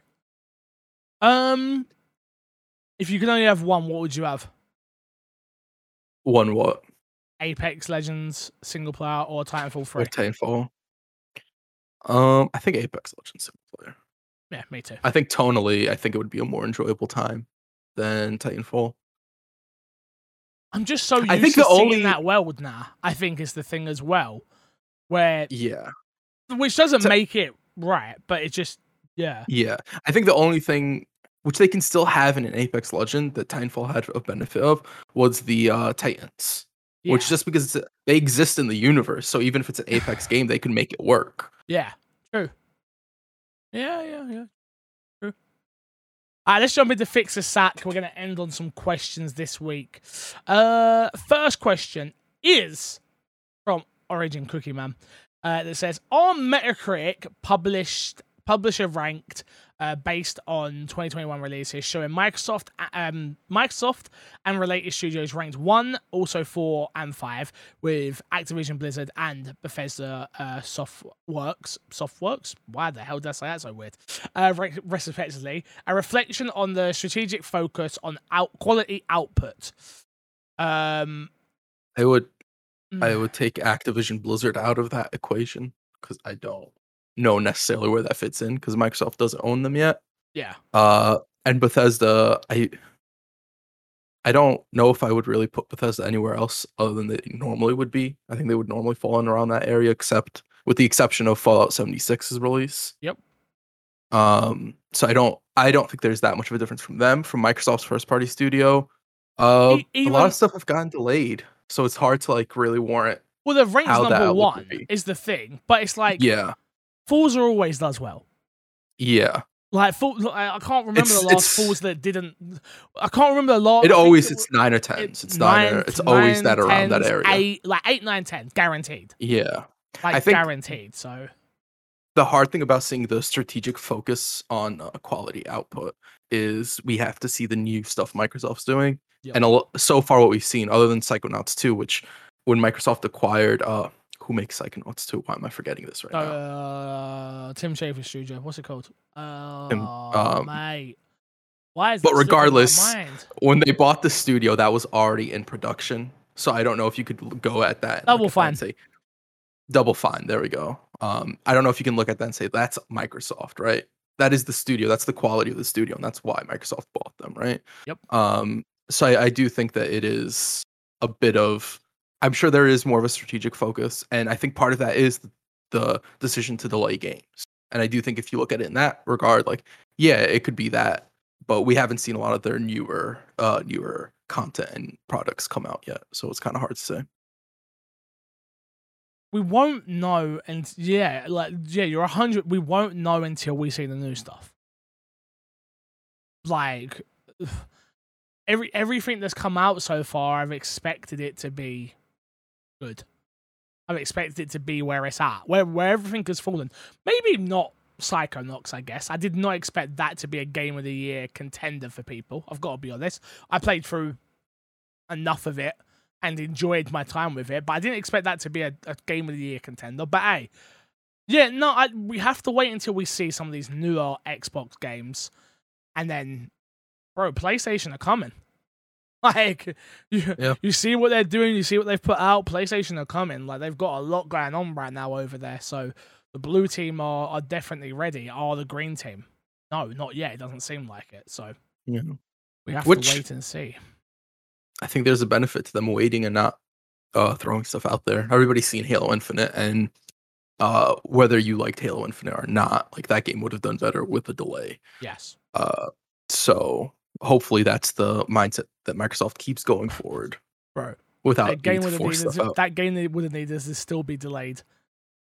Speaker 1: Um, if you could only have one, what would you have?
Speaker 2: One what?
Speaker 1: Apex Legends single player or Titanfall
Speaker 2: Or
Speaker 1: three?
Speaker 2: Titanfall. Um, I think Apex Legends single player.
Speaker 1: Yeah, me too.
Speaker 2: I think tonally, I think it would be a more enjoyable time than Titanfall.
Speaker 1: I'm just so used
Speaker 2: I think
Speaker 1: to
Speaker 2: the
Speaker 1: seeing
Speaker 2: only-
Speaker 1: that world now. I think is the thing as well, where
Speaker 2: Yeah.
Speaker 1: which doesn't
Speaker 2: So-
Speaker 1: make it right, but it just yeah.
Speaker 2: Yeah. I think the only thing which they can still have in an Apex Legend that Titanfall had a benefit of was the uh Titans.
Speaker 1: yeah.
Speaker 2: Which just because they exist in the universe, so even if it's an Apex [laughs] game, they can make it work.
Speaker 1: Yeah, true. Yeah, yeah, yeah. True. All right, let's jump into Fix a Sack. We're going to end on some questions this week. Uh, first question is from Origin Cookie Man uh, that says On Metacritic, published publisher ranked uh, based on 2021 releases, showing Microsoft, um, Microsoft and related studios ranked one, also four and five, with Activision Blizzard and Bethesda uh, Softworks. Softworks? Why the hell did I say that so weird? Uh, re- respectively, a reflection on the strategic focus on out quality output. Um,
Speaker 2: I would
Speaker 1: mm,
Speaker 2: I would take Activision Blizzard out of that equation because I don't know necessarily where that fits in because Microsoft doesn't own them yet.
Speaker 1: yeah,
Speaker 2: Uh, and Bethesda, I I don't know if I would really put Bethesda anywhere else other than they normally would be. I think they would normally fall in around that area, except with the exception of Fallout 76's release.
Speaker 1: Yep.
Speaker 2: Um, so I don't I don't think there's that much of a difference from them, from Microsoft's first party studio. Uh,
Speaker 1: E-
Speaker 2: a lot of stuff have gotten delayed, so it's hard to like really warrant.
Speaker 1: well, the ranked number one is the thing, but it's like
Speaker 2: yeah,
Speaker 1: Forza always does well.
Speaker 2: yeah.
Speaker 1: Like, I can't remember
Speaker 2: It's-
Speaker 1: the last falls that didn't. I can't remember the last.
Speaker 2: It always it's nine or tens.
Speaker 1: It's
Speaker 2: It's nine. or,
Speaker 1: nine-
Speaker 2: it's always
Speaker 1: nine,
Speaker 2: that around that area.
Speaker 1: Eight, like eight, nine, ten, guaranteed.
Speaker 2: Yeah.
Speaker 1: Like
Speaker 2: I think-
Speaker 1: guaranteed. So
Speaker 2: the hard thing about seeing the strategic focus on uh, quality output is we have to see the new stuff Microsoft's doing.
Speaker 1: Yep.
Speaker 2: And lo- so far, what we've seen, other than Psychonauts 2, which when Microsoft acquired, uh, who makes Psychonauts 2? Why am I forgetting this right now?
Speaker 1: uh, Tim Schafer Studio. What's it called? Oh,
Speaker 2: um,
Speaker 1: mate. Why is
Speaker 2: but
Speaker 1: that slipping my
Speaker 2: regardless. When they bought the studio, that was already in production. So I don't know if you could go at that.
Speaker 1: Double
Speaker 2: look at that and
Speaker 1: Fine.
Speaker 2: Say, Double fine. There we go. Um, I don't know if you can look at that and say that's Microsoft, right? That is the studio. That's the quality of the studio, and that's why Microsoft bought them, right?
Speaker 1: Yep.
Speaker 2: Um, so I, I do think that it is a bit of. I'm sure there is more of a strategic focus, and I think part of that is the decision to delay games. And I do think if you look at it in that regard, like, yeah, it could be that, but we haven't seen a lot of their newer, uh, newer content and products come out yet, so it's kind of hard to say.
Speaker 1: we won't know and yeah like yeah you're a hundred we won't know until we see the new stuff like [sighs] every everything that's come out so far i've expected it to be good. I've expected it to be where it's at where where everything has fallen. Maybe not psychonauts i guess. I did not expect that to be a game of the year contender for people. I've got to be honest. I played through enough of it and enjoyed my time with it, but I didn't expect that to be a, a game of the year contender. But hey, yeah, no, I, we have to wait until we see some of these newer Xbox games, and then, bro, PlayStation are coming. [laughs] Like, you,
Speaker 2: Yeah.
Speaker 1: you see what they're doing, you see what they've put out. PlayStation are coming. Like, they've got a lot going on right now over there. So the blue team are, are definitely ready. Are the green team? No, not yet. It doesn't seem like it. So
Speaker 2: Yeah.
Speaker 1: we have
Speaker 2: Which-
Speaker 1: to wait and see.
Speaker 2: I think there's a benefit to them waiting and not uh, throwing stuff out there. Everybody's seen Halo Infinite, and uh, whether you liked Halo Infinite or not, like that game would have done better with a delay.
Speaker 1: Yes.
Speaker 2: Uh, so hopefully that's the mindset that Microsoft keeps going forward
Speaker 1: Bro.
Speaker 2: without
Speaker 1: that game would
Speaker 2: to
Speaker 1: have
Speaker 2: force
Speaker 1: needed
Speaker 2: stuff
Speaker 1: to,
Speaker 2: out.
Speaker 1: that game that would have needed to still be delayed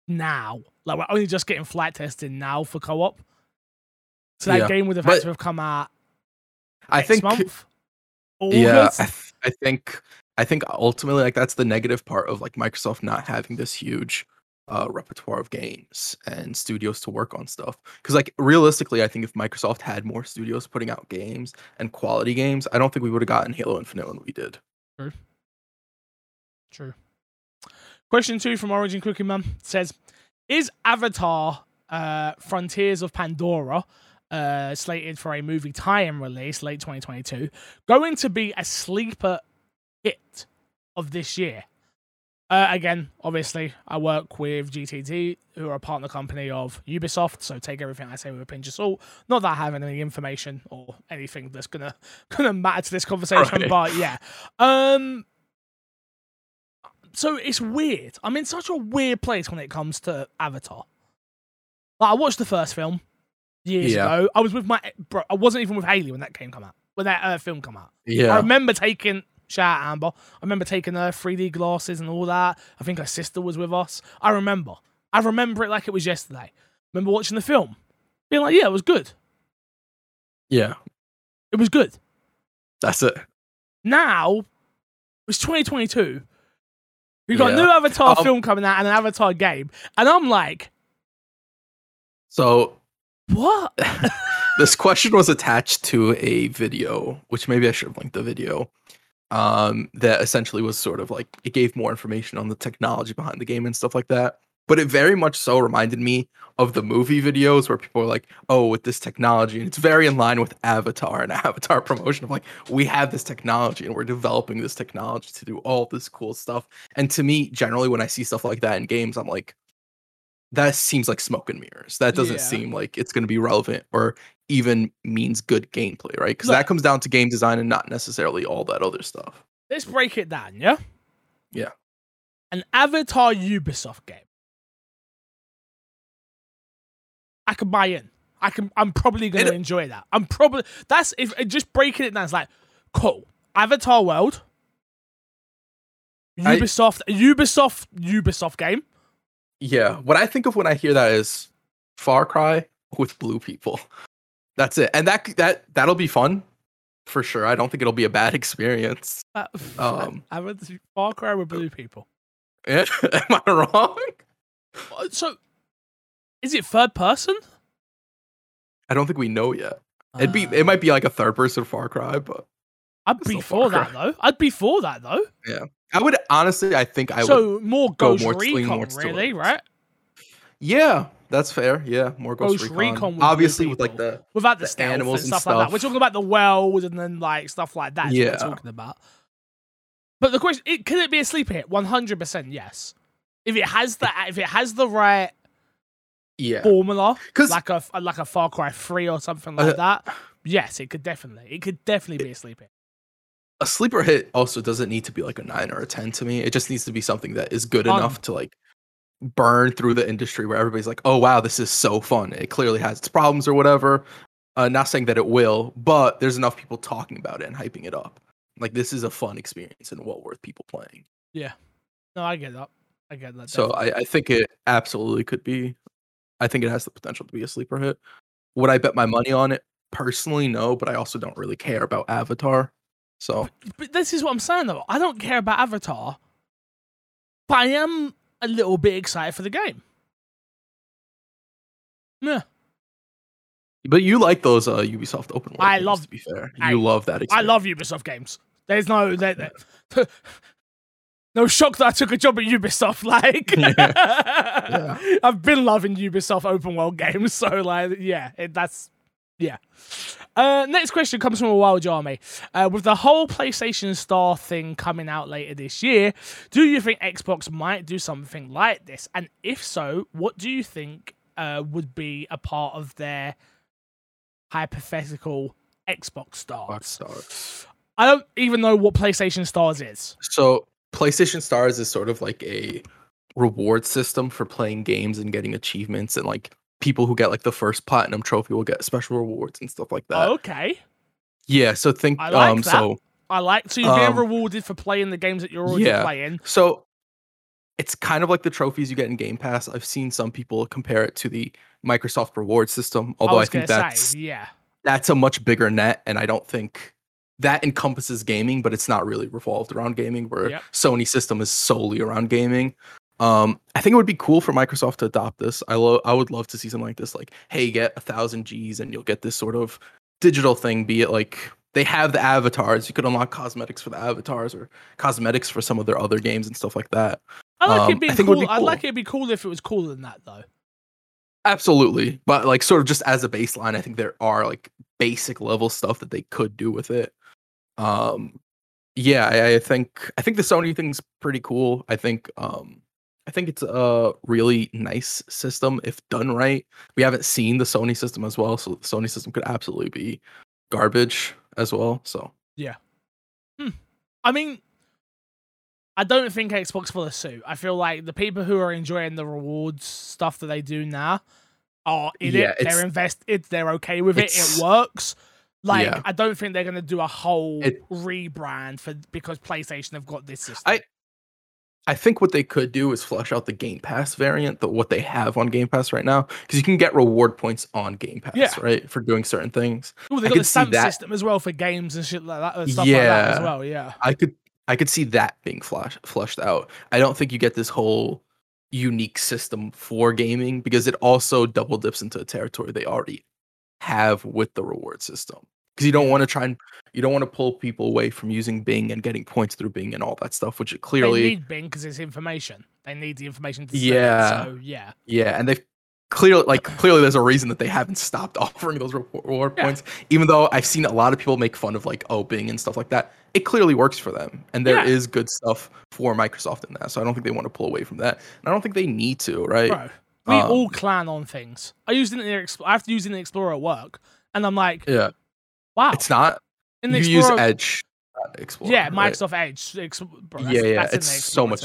Speaker 1: now. Like we're only just getting flight testing now for co-op. So that
Speaker 2: Yeah,
Speaker 1: game would have had
Speaker 2: but
Speaker 1: to have come out
Speaker 2: I think
Speaker 1: month.
Speaker 2: yeah I, th- I think i think ultimately like that's the negative part of like microsoft not having this huge uh repertoire of games and studios to work on stuff because like realistically i think if microsoft had more studios putting out games and quality games i don't think we would have gotten halo infinite when we did
Speaker 1: True. True. Question two from Origin Cookie Man says, "Is Avatar: uh, Frontiers of Pandora, uh, slated for a movie tie-in release late 2022, going to be a sleeper hit of this year?" Uh, again, obviously, I work with GTT, who are a partner company of Ubisoft, so take everything I say with a pinch of salt. Not that I have any information or anything that's gonna [laughs] gonna matter to this conversation,
Speaker 2: Right.
Speaker 1: but yeah. Um, so it's weird. I'm in such a weird place when it comes to Avatar. Like I watched the first film years
Speaker 2: Yeah.
Speaker 1: ago. I was with my bro. I wasn't even with Haley when that came come out. When that uh, film come out.
Speaker 2: yeah.
Speaker 1: I remember taking shout out Amber. I remember taking her 3D glasses and all that. I think her sister was with us. I remember. I remember it like it was yesterday. Remember watching the film, being like, yeah, it was good.
Speaker 2: yeah
Speaker 1: It was good.
Speaker 2: that's it
Speaker 1: Now it's 2022. We've got a new Avatar
Speaker 2: Um,
Speaker 1: film coming out and an Avatar game, and I'm like,
Speaker 2: so
Speaker 1: what? [laughs] [laughs]
Speaker 2: this question was attached to a video, which maybe I should have linked the video. Um, that essentially was sort of like it gave more information on the technology behind the game and stuff like that. But it very much so reminded me of the movie videos where people are like, "Oh, with this technology," and it's very in line with Avatar and [laughs] Avatar promotion of like, "We have this technology and we're developing this technology to do all this cool stuff." And to me, generally, when I see stuff like that in games, I'm like, that seems like smoke and mirrors. That doesn't
Speaker 1: Yeah.
Speaker 2: seem like it's going to be relevant or even means good gameplay, right? Because that comes down to game design and not necessarily all that other stuff.
Speaker 1: Let's break it down, yeah?
Speaker 2: Yeah.
Speaker 1: An Avatar Ubisoft game. I can buy in. I can. I'm probably going to enjoy that. I'm probably that's if uh, just breaking it down. It's like cool. Avatar World.
Speaker 2: I-
Speaker 1: Ubisoft. Ubisoft. Ubisoft game.
Speaker 2: Yeah, what I think of when I hear that is Far Cry with blue people. That's it. And that that that'll be fun for sure. I don't think it'll be a bad [laughs] experience.
Speaker 1: Uh, [laughs]
Speaker 2: Um,
Speaker 1: I went to Far Cry with blue people. [laughs]
Speaker 2: Am I wrong?
Speaker 1: Uh, So, is it third person?
Speaker 2: I don't think we know yet. It'd be
Speaker 1: Uh,
Speaker 2: it might be like a third person Far Cry, but
Speaker 1: I'd be for that though. I'd be for that though.
Speaker 2: I would honestly I think I would
Speaker 1: so more
Speaker 2: go
Speaker 1: Ghost
Speaker 2: more-
Speaker 1: Recon,
Speaker 2: more
Speaker 1: really, right?
Speaker 2: Yeah, that's fair. Yeah, more Ghost,
Speaker 1: Ghost
Speaker 2: Recon.
Speaker 1: Recon with
Speaker 2: Obviously with like the
Speaker 1: Without the,
Speaker 2: The animals
Speaker 1: and
Speaker 2: and
Speaker 1: stuff, like that. We're talking about the world and then like stuff like that.
Speaker 2: Yeah.
Speaker 1: we're talking about. But the question: it, Can it be a sleeper hit? One hundred percent, yes. If it has the if it has the right
Speaker 2: yeah.
Speaker 1: formula, like a like a Far Cry Three or something
Speaker 2: Uh,
Speaker 1: like that, yes, it could definitely it could definitely be a sleeper.
Speaker 2: A sleeper hit also doesn't need to be like a 9 or a 10 to me. It just needs to be something that is good
Speaker 1: Fun.
Speaker 2: enough to like burn through the industry where everybody's like, "Oh wow, this is so fun." It clearly has its problems or whatever. Uh, not saying that it will, but there's enough people talking about it and hyping it up. Like this is a fun experience and well worth people playing.
Speaker 1: Yeah, no, I get that. I get that.
Speaker 2: So. I, I think it absolutely could be. I think it has the potential to be a sleeper hit. Would I bet my money on it? Personally, no, but I also don't really care about Avatar. So
Speaker 1: but this is what I'm saying though. I don't care about Avatar, but I am a little bit excited for the game. Yeah,
Speaker 2: But you like those uh, Ubisoft open world
Speaker 1: I
Speaker 2: games,
Speaker 1: love-
Speaker 2: To be fair,
Speaker 1: I-
Speaker 2: you love that.
Speaker 1: I love Ubisoft games. There's no there, there- [laughs] no shock that I took a job at Ubisoft. [laughs] Like, [laughs]
Speaker 2: Yeah.
Speaker 1: I've been loving Ubisoft open world games. So like, yeah, it, that's yeah. Uh, next question comes from a wild army. Uh, with the whole PlayStation Star thing coming out later this year, do you think Xbox might do something like this? And if so, what do you think uh, would be a part of their hypothetical Xbox Stars?
Speaker 2: Rockstar.
Speaker 1: I don't even know what PlayStation Stars is.
Speaker 2: So PlayStation Stars is sort of like a reward system for playing games and getting achievements, and like people who get like the first platinum trophy will get special rewards and stuff like that.
Speaker 1: okay,
Speaker 2: Yeah. So think
Speaker 1: I like
Speaker 2: um
Speaker 1: that.
Speaker 2: so
Speaker 1: I like so you're being
Speaker 2: Um,
Speaker 1: rewarded for playing the games that you're already
Speaker 2: yeah.
Speaker 1: playing.
Speaker 2: So it's kind of like the trophies you get in Game Pass. I've seen some people compare it to the Microsoft reward system, although I,
Speaker 1: was
Speaker 2: think that's
Speaker 1: say, yeah,
Speaker 2: that's a much bigger net, and I don't think that encompasses gaming, but it's not really revolved around gaming. Where
Speaker 1: Yep.
Speaker 2: Sony system is solely around gaming. Um, I think it would be cool for Microsoft to adopt this. I lo- I would love to see something like this. Like, hey, get a thousand G's and you'll get this sort of digital thing. Be it like they have the avatars, you could unlock cosmetics for the avatars or cosmetics for some of their other games and stuff like that.
Speaker 1: I like
Speaker 2: um,
Speaker 1: it being
Speaker 2: I it would
Speaker 1: cool. I'd like it to be cool if it was cooler than that, though.
Speaker 2: Absolutely. But like sort of just as a baseline, I think there are like basic level stuff that they could do with it. Um yeah, I, I think I think the Sony thing's pretty cool. I think um I think it's a really nice system if done right. We haven't seen the Sony system as well, so the Sony system could absolutely be garbage as well. So yeah. Hmm.
Speaker 1: I mean, I don't think Xbox will suit. I feel like the people who are enjoying the rewards stuff that they do now are in
Speaker 2: Yeah,
Speaker 1: it. They're invested. They're okay with it. It works. Like
Speaker 2: Yeah.
Speaker 1: I don't think they're gonna do a whole
Speaker 2: It-
Speaker 1: rebrand for because PlayStation have got this system.
Speaker 2: I- I think what they could do is flush out the Game Pass variant, the what they have on Game Pass right now, because you can get reward points on Game Pass,
Speaker 1: Yeah.
Speaker 2: right, for doing certain things.
Speaker 1: Oh, they got the stamp system as well for games and shit like that and stuff like that as
Speaker 2: Yeah.
Speaker 1: well. Yeah.
Speaker 2: I could I could see that being flush, flushed out. I don't think you get this whole unique system for gaming because it also double dips into a territory they already have with the reward system. Because you don't want to try and you don't want to pull people away from using Bing and getting points through Bing and all that stuff, which it
Speaker 1: They
Speaker 2: clearly
Speaker 1: need Bing because it's information. They need the information to sell it,
Speaker 2: Yeah.
Speaker 1: So yeah.
Speaker 2: Yeah, and they've clearly like clearly there's a reason that they haven't stopped [laughs] offering those reward
Speaker 1: Yeah.
Speaker 2: points. Even though I've seen a lot of people make fun of like oh Bing and stuff like that, it clearly works for them, and there is
Speaker 1: Yeah.
Speaker 2: good stuff for Microsoft in that. So I don't think they want to pull away from that, and I don't think they need to, right?
Speaker 1: Bro, we
Speaker 2: Um,
Speaker 1: all clan on things. I use Internet Explorer. I have to use Internet Explorer at work, and I'm like,
Speaker 2: Yeah,
Speaker 1: wow.
Speaker 2: it's not.
Speaker 1: in the
Speaker 2: you use
Speaker 1: Explorer,
Speaker 2: Edge, Explorer.
Speaker 1: yeah,
Speaker 2: right?
Speaker 1: Microsoft Edge. Ex- bro, that's,
Speaker 2: Yeah, yeah, it's
Speaker 1: the
Speaker 2: so much-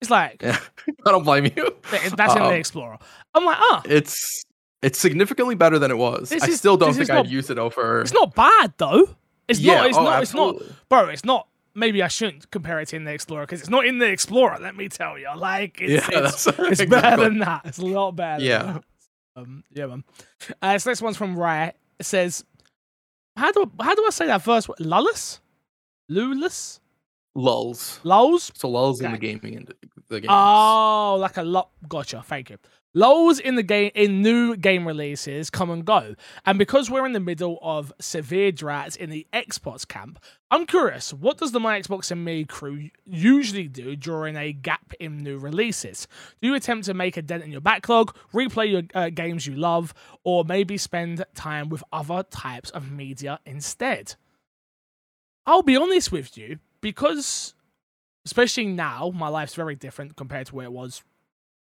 Speaker 1: It's like
Speaker 2: Yeah, [laughs] I don't blame you.
Speaker 1: th- that's in the
Speaker 2: Um,
Speaker 1: Explorer. I'm like, oh,
Speaker 2: It's it's significantly better than it was.
Speaker 1: This
Speaker 2: I
Speaker 1: is-
Speaker 2: still don't think I'd
Speaker 1: not-
Speaker 2: use it over.
Speaker 1: it's not bad though. It's
Speaker 2: yeah,
Speaker 1: not. It's
Speaker 2: oh,
Speaker 1: not. It's not, bro. It's not. Maybe I shouldn't compare it to Internet Explorer because it's not Internet Explorer. Let me tell you, like, it's,
Speaker 2: Yeah, [laughs]
Speaker 1: it's, [laughs] it's better
Speaker 2: exactly.
Speaker 1: than that. It's a lot better. than
Speaker 2: Yeah.
Speaker 1: that. Um, yeah, man. Uh, so this one's from Riot. It says, how do how do I say that first word? Lullus? Lulus?
Speaker 2: Lulls.
Speaker 1: Lulls?
Speaker 2: So lulls in the gaming and the games.
Speaker 1: Oh, like a lot. Gotcha. Thank you. Lulls in the game in new game releases come and go, and because we're in the middle of severe droughts in the Xbox camp, I'm curious. What does the My Xbox and Me crew usually do during a gap in new releases? Do you attempt to make a dent in your backlog, replay your uh, games you love, or maybe spend time with other types of media instead? I'll be honest with you, because especially now, my life's very different compared to where it was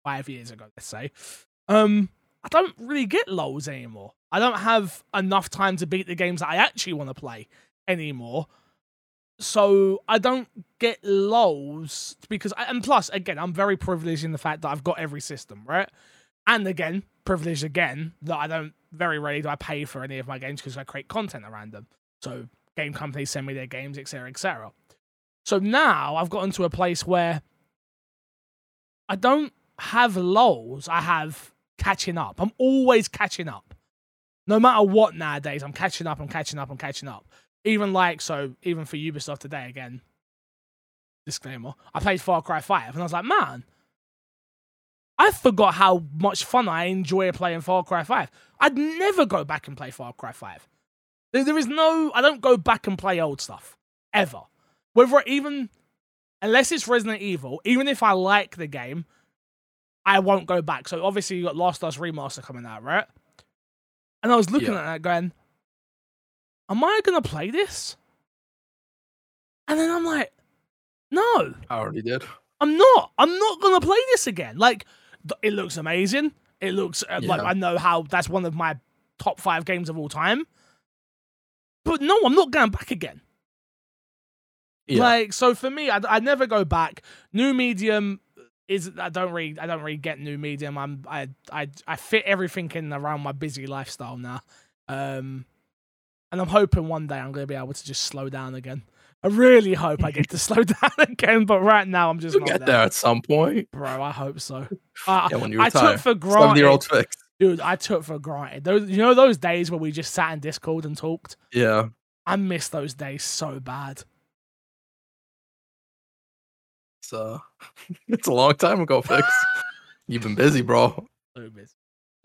Speaker 1: five years ago, let's say. Um, I don't really get lulls anymore. I don't have enough time to beat the games that I actually want to play anymore. So I don't get lulls because, and plus, again, I'm very privileged in the fact that I've got every system, right? And again, privileged again that I don't very rarely do I pay for any of my games because I create content around them. So game companies send me their games, etc., etc. So now I've gotten to a place where I don't have lulls. I have catching up. I'm always catching up. No matter what nowadays, I'm catching up, I'm catching up, I'm catching up. Even like, so even for Ubisoft today, again, disclaimer, I played Far Cry 5 and I was like, man, I forgot how much fun I enjoy playing Far Cry 5. I'd never go back and play Far Cry 5. There, there is no, I don't go back and play old stuff ever. Whether even, unless it's Resident Evil, even if I like the game, I won't go back. So obviously you got Last of Us Remaster coming out, right? And I was looking
Speaker 2: Yeah.
Speaker 1: at that going, am I gonna play this? And then I'm like, no,
Speaker 2: I already did.
Speaker 1: I'm not. I'm not gonna play this again. Like, it looks amazing. It looks uh, like I know how that's one of my top five games of all time. But no, I'm not going back again.
Speaker 2: Yeah.
Speaker 1: Like, so for me, I, I never go back. New medium is I don't really I don't really get new medium. I'm I I I fit everything in around my busy lifestyle now. Um, and I'm hoping one day I'm gonna be able to just slow down again. I really hope I get to slow [laughs] down again, but right now I'm just
Speaker 2: You'll
Speaker 1: not
Speaker 2: get
Speaker 1: there.
Speaker 2: there at some point.
Speaker 1: Bro, I hope so. Uh,
Speaker 2: Yeah, when you
Speaker 1: I
Speaker 2: retire.
Speaker 1: took for granted,
Speaker 2: year old fix.
Speaker 1: dude. I took for granted those. You know those days where we just sat in Discord and talked.
Speaker 2: Yeah.
Speaker 1: I miss those days so bad.
Speaker 2: It's uh [laughs] it's a long time ago, [laughs] fix. You've been busy, bro.
Speaker 1: So busy,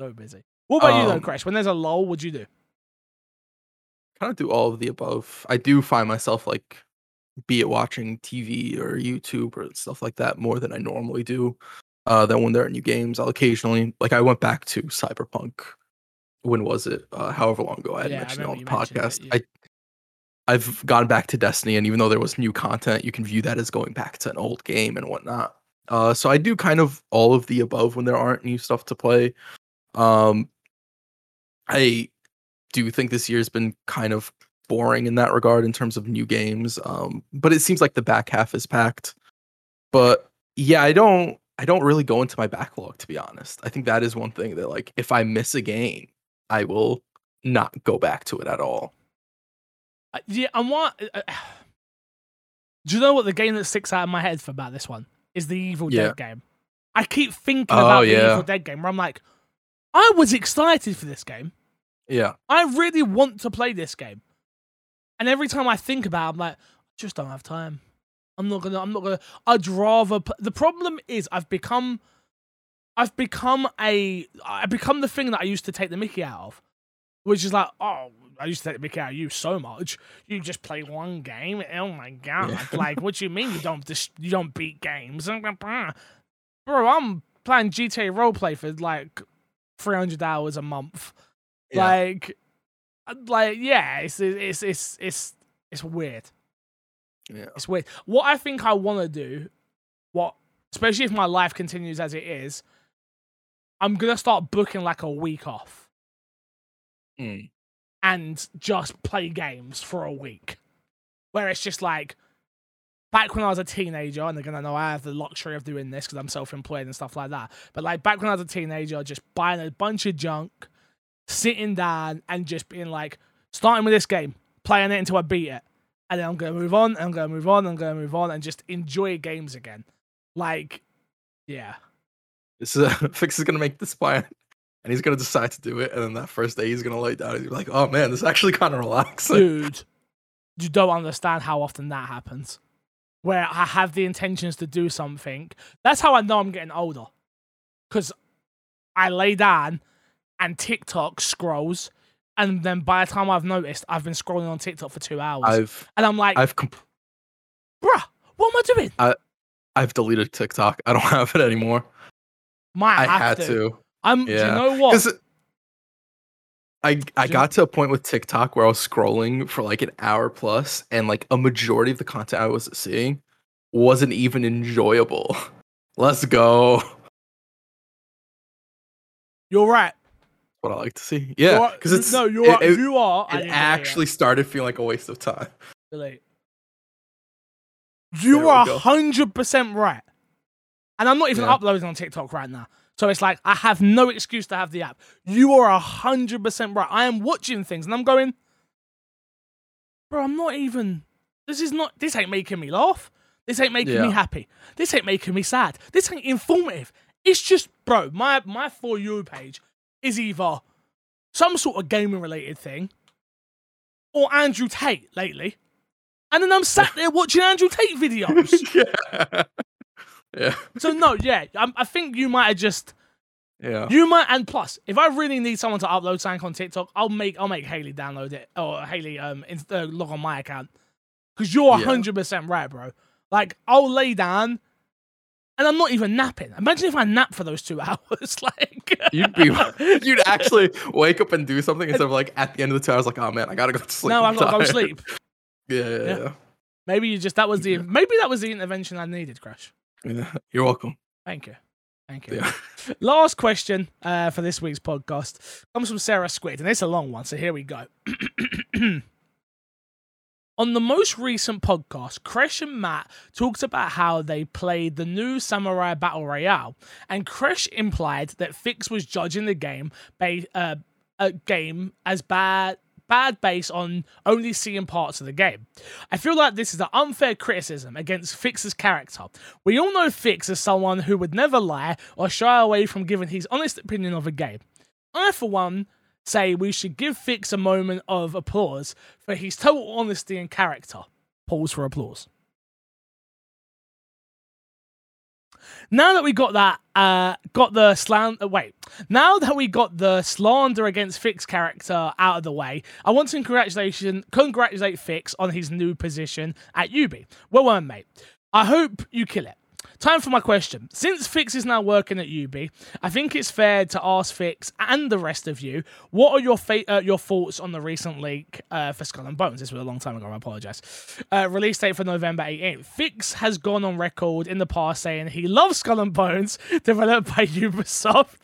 Speaker 1: so busy. What about you though,
Speaker 2: Um,
Speaker 1: Crash? When there's a lull, what'd you do?
Speaker 2: kind of do all of the above. I do find myself like be it watching TV or YouTube or stuff like that more than I normally do. Uh then when there are new games, I'll occasionally like I went back to Cyberpunk. When was it? Uh however long ago I had
Speaker 1: Yeah, I
Speaker 2: mentioned it on the
Speaker 1: remember you mentioned
Speaker 2: podcast.
Speaker 1: it,
Speaker 2: I I've gone back to Destiny and even though there was new content, you can view that as going back to an old game and whatnot. Uh so I do kind of all of the above when there aren't new stuff to play. Um I do think this year's been kind of boring in that regard in terms of new games. Um, but it seems like the back half is packed. But yeah, I don't I don't really go into my backlog to be honest. I think that is one thing that like if I miss a game, I will not go back to it at all.
Speaker 1: Uh, Yeah, and what? Uh, [sighs] do you know what the game that sticks out of my head for about this one is the Evil
Speaker 2: Yeah.
Speaker 1: Dead game? I keep thinking
Speaker 2: Oh,
Speaker 1: about the. Evil Dead game where I'm like, I was excited for this game.
Speaker 2: Yeah.
Speaker 1: I really want to play this game. And every time I think about it, I'm like, I just don't have time. I'm not gonna, I'm not gonna, I'd rather, pl-. the problem is I've become, I've become a, I've become the thing that I used to take the mickey out of. Which is like, oh, I used to take the mickey out of you so much. You just play one game. Oh my god!
Speaker 2: Yeah.
Speaker 1: Like, what do you mean you don't dis- you don't beat games? Bro, I'm playing GTA roleplay for like 300 hours a month.
Speaker 2: Yeah.
Speaker 1: Like, uh, like yeah, it's it's it's it's it's weird.
Speaker 2: Yeah.
Speaker 1: It's weird. What I think I want to do, what especially if my life continues as it is, I'm gonna start booking like a week off
Speaker 2: Mm.
Speaker 1: And just play games for a week, where it's just like. Back when I was a teenager, and again, I know I have the luxury of doing this because I'm self-employed and stuff like that. But like back when I was a teenager, just buying a bunch of junk, sitting down and just being like, starting with this game, playing it until I beat it, and then I'm gonna move on, and I'm gonna move on, and I'm gonna move on, and just enjoy games again. Like, yeah,
Speaker 2: This is [laughs] fix is gonna make this plan. And he's gonna decide to do it, and then that first day he's gonna lay down and he's like, "Oh man, this is actually kind of relaxing."
Speaker 1: Dude, you don't understand how often that happens. Where I have the intentions to do something. That's how I know I'm getting older. Because I lay down and TikTok scrolls, and then by the time I've noticed, I've been scrolling on TikTok for two hours.
Speaker 2: I've
Speaker 1: and I'm like,
Speaker 2: I've comp-
Speaker 1: bruh, what am I doing?
Speaker 2: I've deleted TikTok. I don't [laughs] have it anymore.
Speaker 1: My,
Speaker 2: I had
Speaker 1: to.
Speaker 2: to.
Speaker 1: I'm, do you
Speaker 2: Yeah.
Speaker 1: know what?
Speaker 2: I I got to a point with TikTok where I was scrolling for like an hour plus, and like a majority of the content I was seeing wasn't even enjoyable. [laughs] Let's go.
Speaker 1: You're right.
Speaker 2: What I like to see. Yeah, because it's
Speaker 1: no, you're
Speaker 2: it, it-
Speaker 1: you are. I
Speaker 2: it actually started feeling like a waste of time.
Speaker 1: You
Speaker 2: There
Speaker 1: are hundred percent right, and I'm not even
Speaker 2: Yeah.
Speaker 1: uploading on TikTok right now. So it's like I have no excuse to have the app. You are hundred percent right. I am watching things and I'm going, bro. I'm not even. This is not. This ain't making me laugh. This ain't making me happy. This ain't making me sad. This ain't informative. It's just, bro. My my for you page is either some sort of gaming related thing or Andrew Tate lately. And then I'm sat [laughs] there watching Andrew Tate videos. [laughs]
Speaker 2: yeah. Yeah. [laughs]
Speaker 1: so no, yeah, I, I think you might have just
Speaker 2: Yeah.
Speaker 1: you might. And plus, if I really need someone to upload something on TikTok, I'll make I'll make Haley download it or Haley um inst- uh, log on my account because you're
Speaker 2: Yeah.
Speaker 1: hundred percent right, bro. Like I'll lay down. And I'm not even napping. Imagine if I nap for those two [laughs] hours. like
Speaker 2: You'd be [laughs] you'd actually wake up and do something instead of like at the end of the two hours like, oh man, I gotta go to sleep.
Speaker 1: no,
Speaker 2: I'm
Speaker 1: to go sleep.
Speaker 2: Yeah, yeah,
Speaker 1: Yeah.
Speaker 2: yeah.
Speaker 1: Maybe you just that was the maybe that was the intervention I needed, Crash.
Speaker 2: You're welcome.
Speaker 1: Thank you. Thank you.
Speaker 2: Yeah. [laughs]
Speaker 1: Last question uh, for this week's podcast comes from Sarah Squid, and it's a long one, so here we go. [clears throat] On the most recent podcast, Crash and Matt talked about how they played the new Samurai Battle Royale, and Crash implied that Fix was judging the game ba- uh, a game as bad bad based on only seeing parts of the game. I feel like this is an unfair criticism against Fix's character. We all know Fix as someone who would never lie or shy away from giving his honest opinion of a game. I, for one, say we should give Fix a moment of applause for his total honesty and character. Pause for applause. Now that we got that, uh, got the slander. Wait, now that we got the slander against Fix character out of the way, I want to congratulation congratulate Fix on his new position at Ubi. Well done, mate. I hope you kill it. Time for my question. Since Fix is now working at Ubi, I think it's fair to ask Fix and the rest of you what are your fa- uh, your thoughts on the recent leak uh, for Skull and Bones. This was a long time ago. I apologize. Uh, release date for November 18th. Fix has gone on record in the past saying he loves Skull and Bones, [laughs] developed by Ubisoft.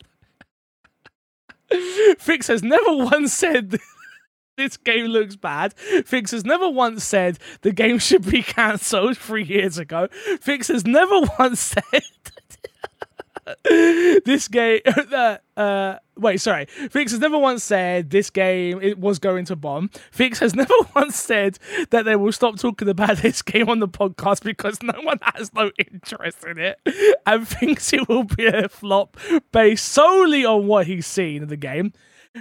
Speaker 1: [laughs] Fix has never once said this game looks bad. Fix has never once said the game [laughs] should be cancelled three years ago. Fix has never [laughs] once said [laughs] this game. Uh, uh, wait, sorry. Fix has never once said this game it was going to bomb. Fix has never once said that they will stop talking about this game on the podcast because no one has no interest in it and thinks it will be a flop based solely on what he's seen in the game.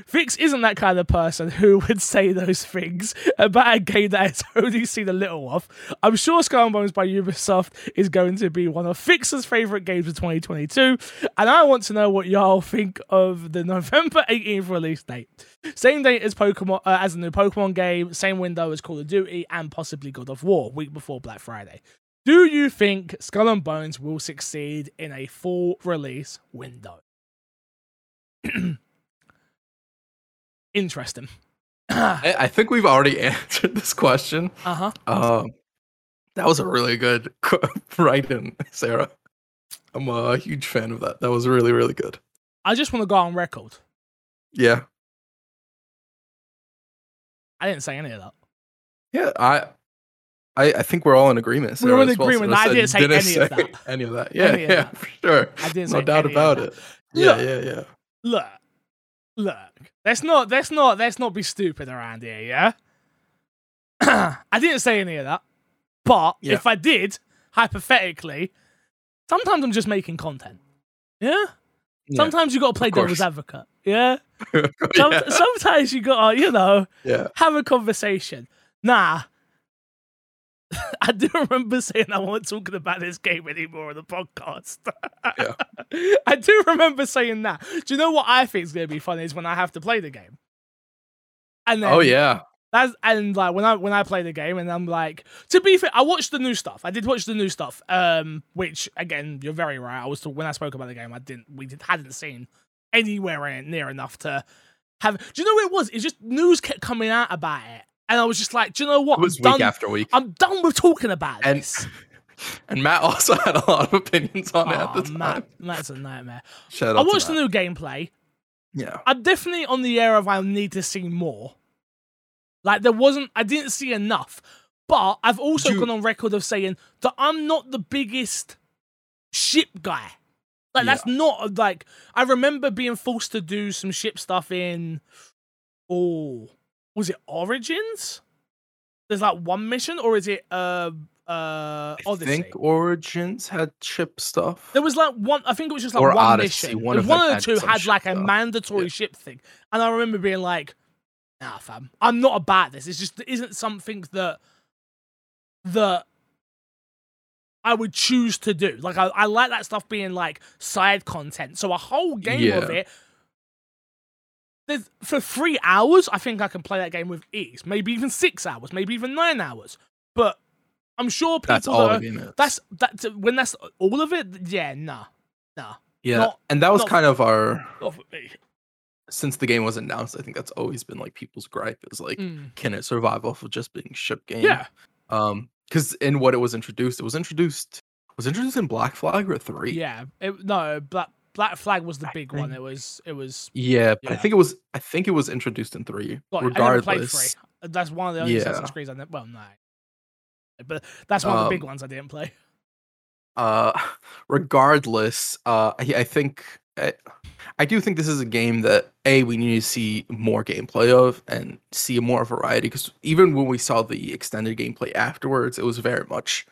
Speaker 1: Fix isn't that kind of person who would say those things about a game that has only seen a little of. I'm sure Skull and Bones by Ubisoft is going to be one of Fix's favorite games of 2022, and I want to know what y'all think of the [laughs] November 18th release date. Same date as Pokemon, uh, as the new Pokemon game, same window as Call of Duty, and possibly God of War, week before Black Friday. Do you think Skull and Bones will succeed in a full release window? [clears throat] Interesting.
Speaker 2: I, I think we've already [laughs] answered this question.
Speaker 1: Uh huh.
Speaker 2: Um, that was a really good [laughs] write in, Sarah. I'm a huge fan of that. That was really, really good.
Speaker 1: I just want to go on record.
Speaker 2: Yeah.
Speaker 1: I didn't say any of that.
Speaker 2: Yeah. I I, I think we're all in agreement.
Speaker 1: We're in
Speaker 2: well.
Speaker 1: agreement.
Speaker 2: Sarah
Speaker 1: I didn't
Speaker 2: you
Speaker 1: say [laughs] any of that.
Speaker 2: Any of that. Yeah,
Speaker 1: Any
Speaker 2: yeah,
Speaker 1: that.
Speaker 2: for sure.
Speaker 1: I didn't
Speaker 2: No
Speaker 1: say
Speaker 2: doubt
Speaker 1: any of
Speaker 2: about
Speaker 1: that.
Speaker 2: it. Yeah,
Speaker 1: Look.
Speaker 2: yeah, yeah.
Speaker 1: Look, look. Let's not. Let's not. Let's not be stupid around here. Yeah. [clears throat] I didn't say any of that, but
Speaker 2: Yeah.
Speaker 1: if I did, hypothetically, sometimes I'm just making content. Yeah.
Speaker 2: Yeah.
Speaker 1: Sometimes you got to play devil's advocate. Yeah. [laughs] Some,
Speaker 2: yeah.
Speaker 1: Sometimes you gotta, you know, have a conversation. Nah. [laughs] I do remember saying I wasn't talking about this game anymore on the podcast.
Speaker 2: Yeah. [laughs]
Speaker 1: I do remember saying that. Do you know what I think is gonna be funny is when I have to play the game. And then
Speaker 2: Oh yeah.
Speaker 1: that's and like when I when I play the game and I'm like to be fair, I watched the new stuff. I did watch the new stuff. Um, which again, you're very right. I was when I spoke about the game, I didn't we did, hadn't seen anywhere near enough to have. Do you know what it was? It's just news kept coming out about it, and I was just like, do you know what?
Speaker 2: It was
Speaker 1: I'm
Speaker 2: week
Speaker 1: done.
Speaker 2: after week.
Speaker 1: I'm done with talking about
Speaker 2: And-
Speaker 1: this. [laughs]
Speaker 2: And Matt also had a lot of opinions on it at the
Speaker 1: Oh,
Speaker 2: time.
Speaker 1: Matt, Matt's a nightmare.
Speaker 2: Shout
Speaker 1: I watched the new gameplay.
Speaker 2: Yeah.
Speaker 1: I'm definitely on the air of I need to see more. Like there wasn't, I didn't see enough. But I've also
Speaker 2: You-
Speaker 1: gone on record of saying that I'm not the biggest ship guy. Like that's not like I remember being forced to do some ship stuff in. Oh, was it Origins? There's like one mission, or is it uh uh
Speaker 2: I think Origins had ship stuff.
Speaker 1: There was like one. I think it was just like
Speaker 2: Or
Speaker 1: one
Speaker 2: Odyssey,
Speaker 1: mission.
Speaker 2: one of
Speaker 1: one of the two had like a
Speaker 2: stuff.
Speaker 1: mandatory
Speaker 2: Yeah.
Speaker 1: ship thing, and I remember being like, "Nah, fam, I'm not about this. It's just it isn't something that that I would choose to do. Like I, I like that stuff being like side content. So a whole game of it." There's- For three hours, I think I can play that game with ease. Maybe even six hours, maybe even nine hours. But I'm sure people
Speaker 2: That's
Speaker 1: that
Speaker 2: all
Speaker 1: are-
Speaker 2: game is.
Speaker 1: that's that's when that's all of it. Yeah, nah, nah.
Speaker 2: yeah.
Speaker 1: not-
Speaker 2: and that was kind of our
Speaker 1: Not for me.
Speaker 2: since the game was announced, I think that's always been like people's gripe is like,
Speaker 1: Mm.
Speaker 2: can it survive off of just being ship game?
Speaker 1: Yeah,
Speaker 2: Um, because in what it was introduced, it was introduced was introduced in Black Flag or three.
Speaker 1: yeah. It, no, Black Black Flag was the
Speaker 2: I
Speaker 1: big one. It was it was.
Speaker 2: Yeah, but I think it was I think it was introduced in three.
Speaker 1: God, I never played
Speaker 2: regardless,
Speaker 1: three. That's one of the only
Speaker 2: Yeah.
Speaker 1: Assassin's Creed I never. Well, no, but that's one of the big
Speaker 2: Um,
Speaker 1: ones I didn't play.
Speaker 2: uh [laughs] regardless uh i, I think I, I do think this is a game that a we need to see more gameplay of and see more variety because even when we saw the extended gameplay afterwards it was very much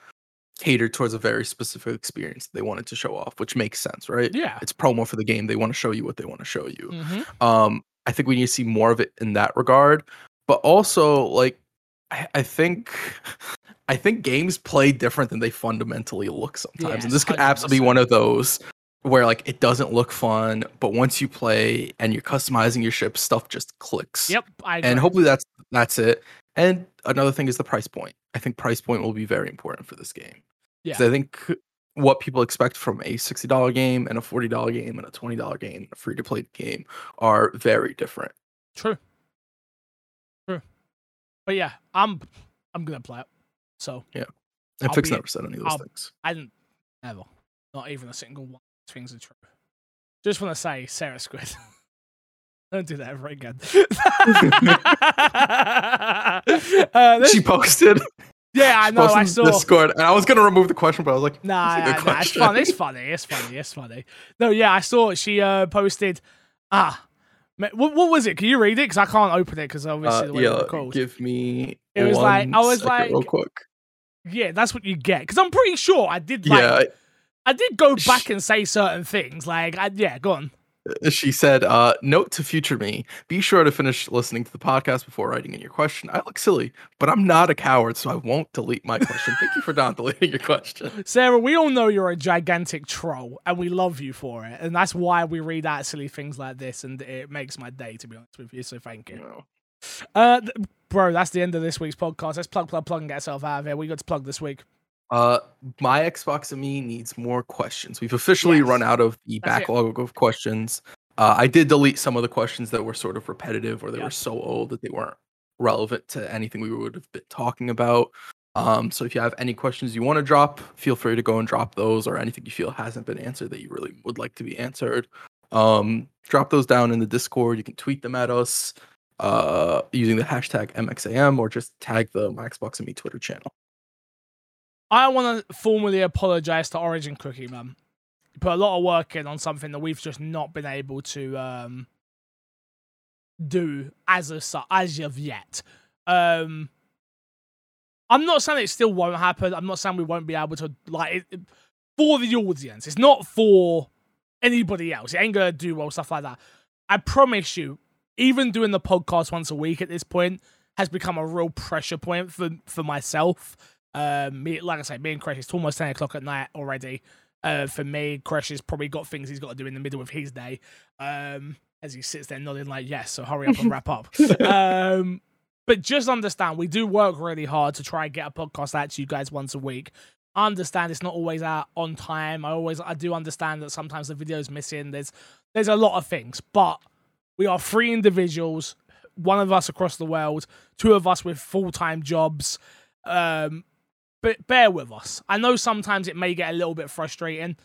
Speaker 2: catered towards a very specific experience they wanted to show off which makes sense right?
Speaker 1: Yeah.
Speaker 2: it's promo for the game they want to show you what they want to show you.
Speaker 1: Hmm
Speaker 2: um i think we need to see more of it in that regard but also like i, I think [laughs] i think games play different than they fundamentally look sometimes
Speaker 1: Yes,
Speaker 2: and this could absolutely be one of those where like it doesn't look fun but once you play and you're customizing your ship stuff just clicks
Speaker 1: Yep. I
Speaker 2: and hopefully that's that's it and another thing is the price point i think price point will be very important for this game.
Speaker 1: Yeah.
Speaker 2: i think what people expect from a $60 game and a $40 game and a $20 game and a free to play game are very different
Speaker 1: True. True. But yeah, I'm I'm gonna play it. So
Speaker 2: and
Speaker 1: I'll
Speaker 2: fix never said any of those
Speaker 1: I'll-
Speaker 2: things
Speaker 1: I didn't ever. Not even a single one things are true. Just want to say, Sarah Squid. [laughs] Don't do that ever again. [laughs] uh,
Speaker 2: she posted
Speaker 1: yeah, I know. I saw.
Speaker 2: Discord and i was gonna remove the question but i was like
Speaker 1: Nah, nah, nah, it's funny. It's funny. It's funny. It's funny. No, yeah, I saw. She uh, posted. Ah, what, what was it? Can you read it? Because I can't open it because obviously
Speaker 2: uh,
Speaker 1: the way
Speaker 2: yeah
Speaker 1: it's called.
Speaker 2: give me
Speaker 1: It was like- I was
Speaker 2: second real
Speaker 1: like-
Speaker 2: quick
Speaker 1: Yeah, that's what you get. Because I'm pretty sure I did. Like,
Speaker 2: yeah
Speaker 1: I did go back and say certain things. Like, I, yeah, go on.
Speaker 2: she said uh note to future me be sure to finish listening to the podcast before writing in your question i look silly but i'm not a coward so i won't delete my question thank you for not [laughs] deleting your question
Speaker 1: Sarah, we all know you're a gigantic troll, and we love you for it, and that's why we read out silly things like this, and it makes my day. To be honest with you, so thank
Speaker 2: you
Speaker 1: you. Uh, th- bro, that's the end of this week's podcast. Let's plug, plug, plug, and get ourselves out of here. We got to plug this week.
Speaker 2: Uh, my Xbox and me needs more questions. We've officially
Speaker 1: Yes.
Speaker 2: run out of the
Speaker 1: That's it.
Speaker 2: backlog of questions. Uh, I did delete some of the questions that were sort of repetitive or they
Speaker 1: Yeah.
Speaker 2: were so old that they weren't relevant to anything we would have been talking about. Um, so if you have any questions you want to drop, feel free to go and drop those or anything you feel hasn't been answered that you really would like to be answered. Um, drop those down in the Discord. You can tweet them at us uh, using the hashtag MXAM or just tag the My Xbox and Me Twitter channel.
Speaker 1: I want to formally apologize to Origin Cookie Man. You Put a lot of work in on something that we've just not been able to um, do as of as of yet. Um, I'm not saying it still won't happen. I'm not saying we won't be able to like it, for the audience. It's not for anybody else. It ain't gonna do well stuff like that. I promise you, even doing the podcast once a week at this point has become a real pressure point for for myself. Um, me, like I say, me and Crash, it's almost ten o'clock at night already. Uh, for me, Crash has probably got things he's got to do in the middle of his day. Um, as he sits there nodding like yes, so hurry up and wrap up. [laughs] Um, but just understand, we do work really hard to try and get a podcast out to you guys once a week. I understand it's not always out on time. I always, I do understand that sometimes the video's missing. There's, there's a lot of things, but we are three individuals, one of us across the world, two of us with full time jobs. Um, but bear with us. I know sometimes it may get a little bit frustrating,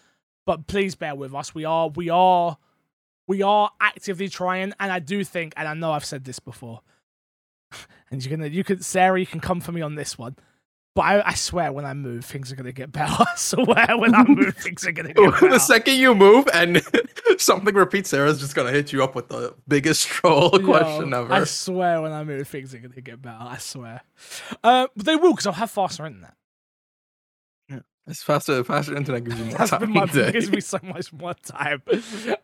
Speaker 1: but please bear with us. We are, we are, we are actively trying, and I do think, and I know I've said this before, [laughs] and you're gonna, you could, Sarah, you can come for me on this one. But I, I swear, when I move, things are gonna get [laughs] better. I swear, when I move, things are gonna get [laughs] better.
Speaker 2: the second you move and something repeats, Sarah's just gonna hit you up with the biggest troll
Speaker 1: Yo,
Speaker 2: question ever.
Speaker 1: I swear, when I move, things are gonna get better. I swear. Uh, but they will, because I'll have faster internet.
Speaker 2: It's faster, faster internet gives you more [laughs]
Speaker 1: That's
Speaker 2: time.
Speaker 1: my gives me so much more time.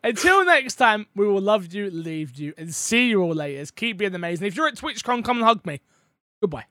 Speaker 1: Until next time, we will love you, leave you, and see you all later. Keep being amazing. If you're at TwitchCon, come and hug me. Goodbye.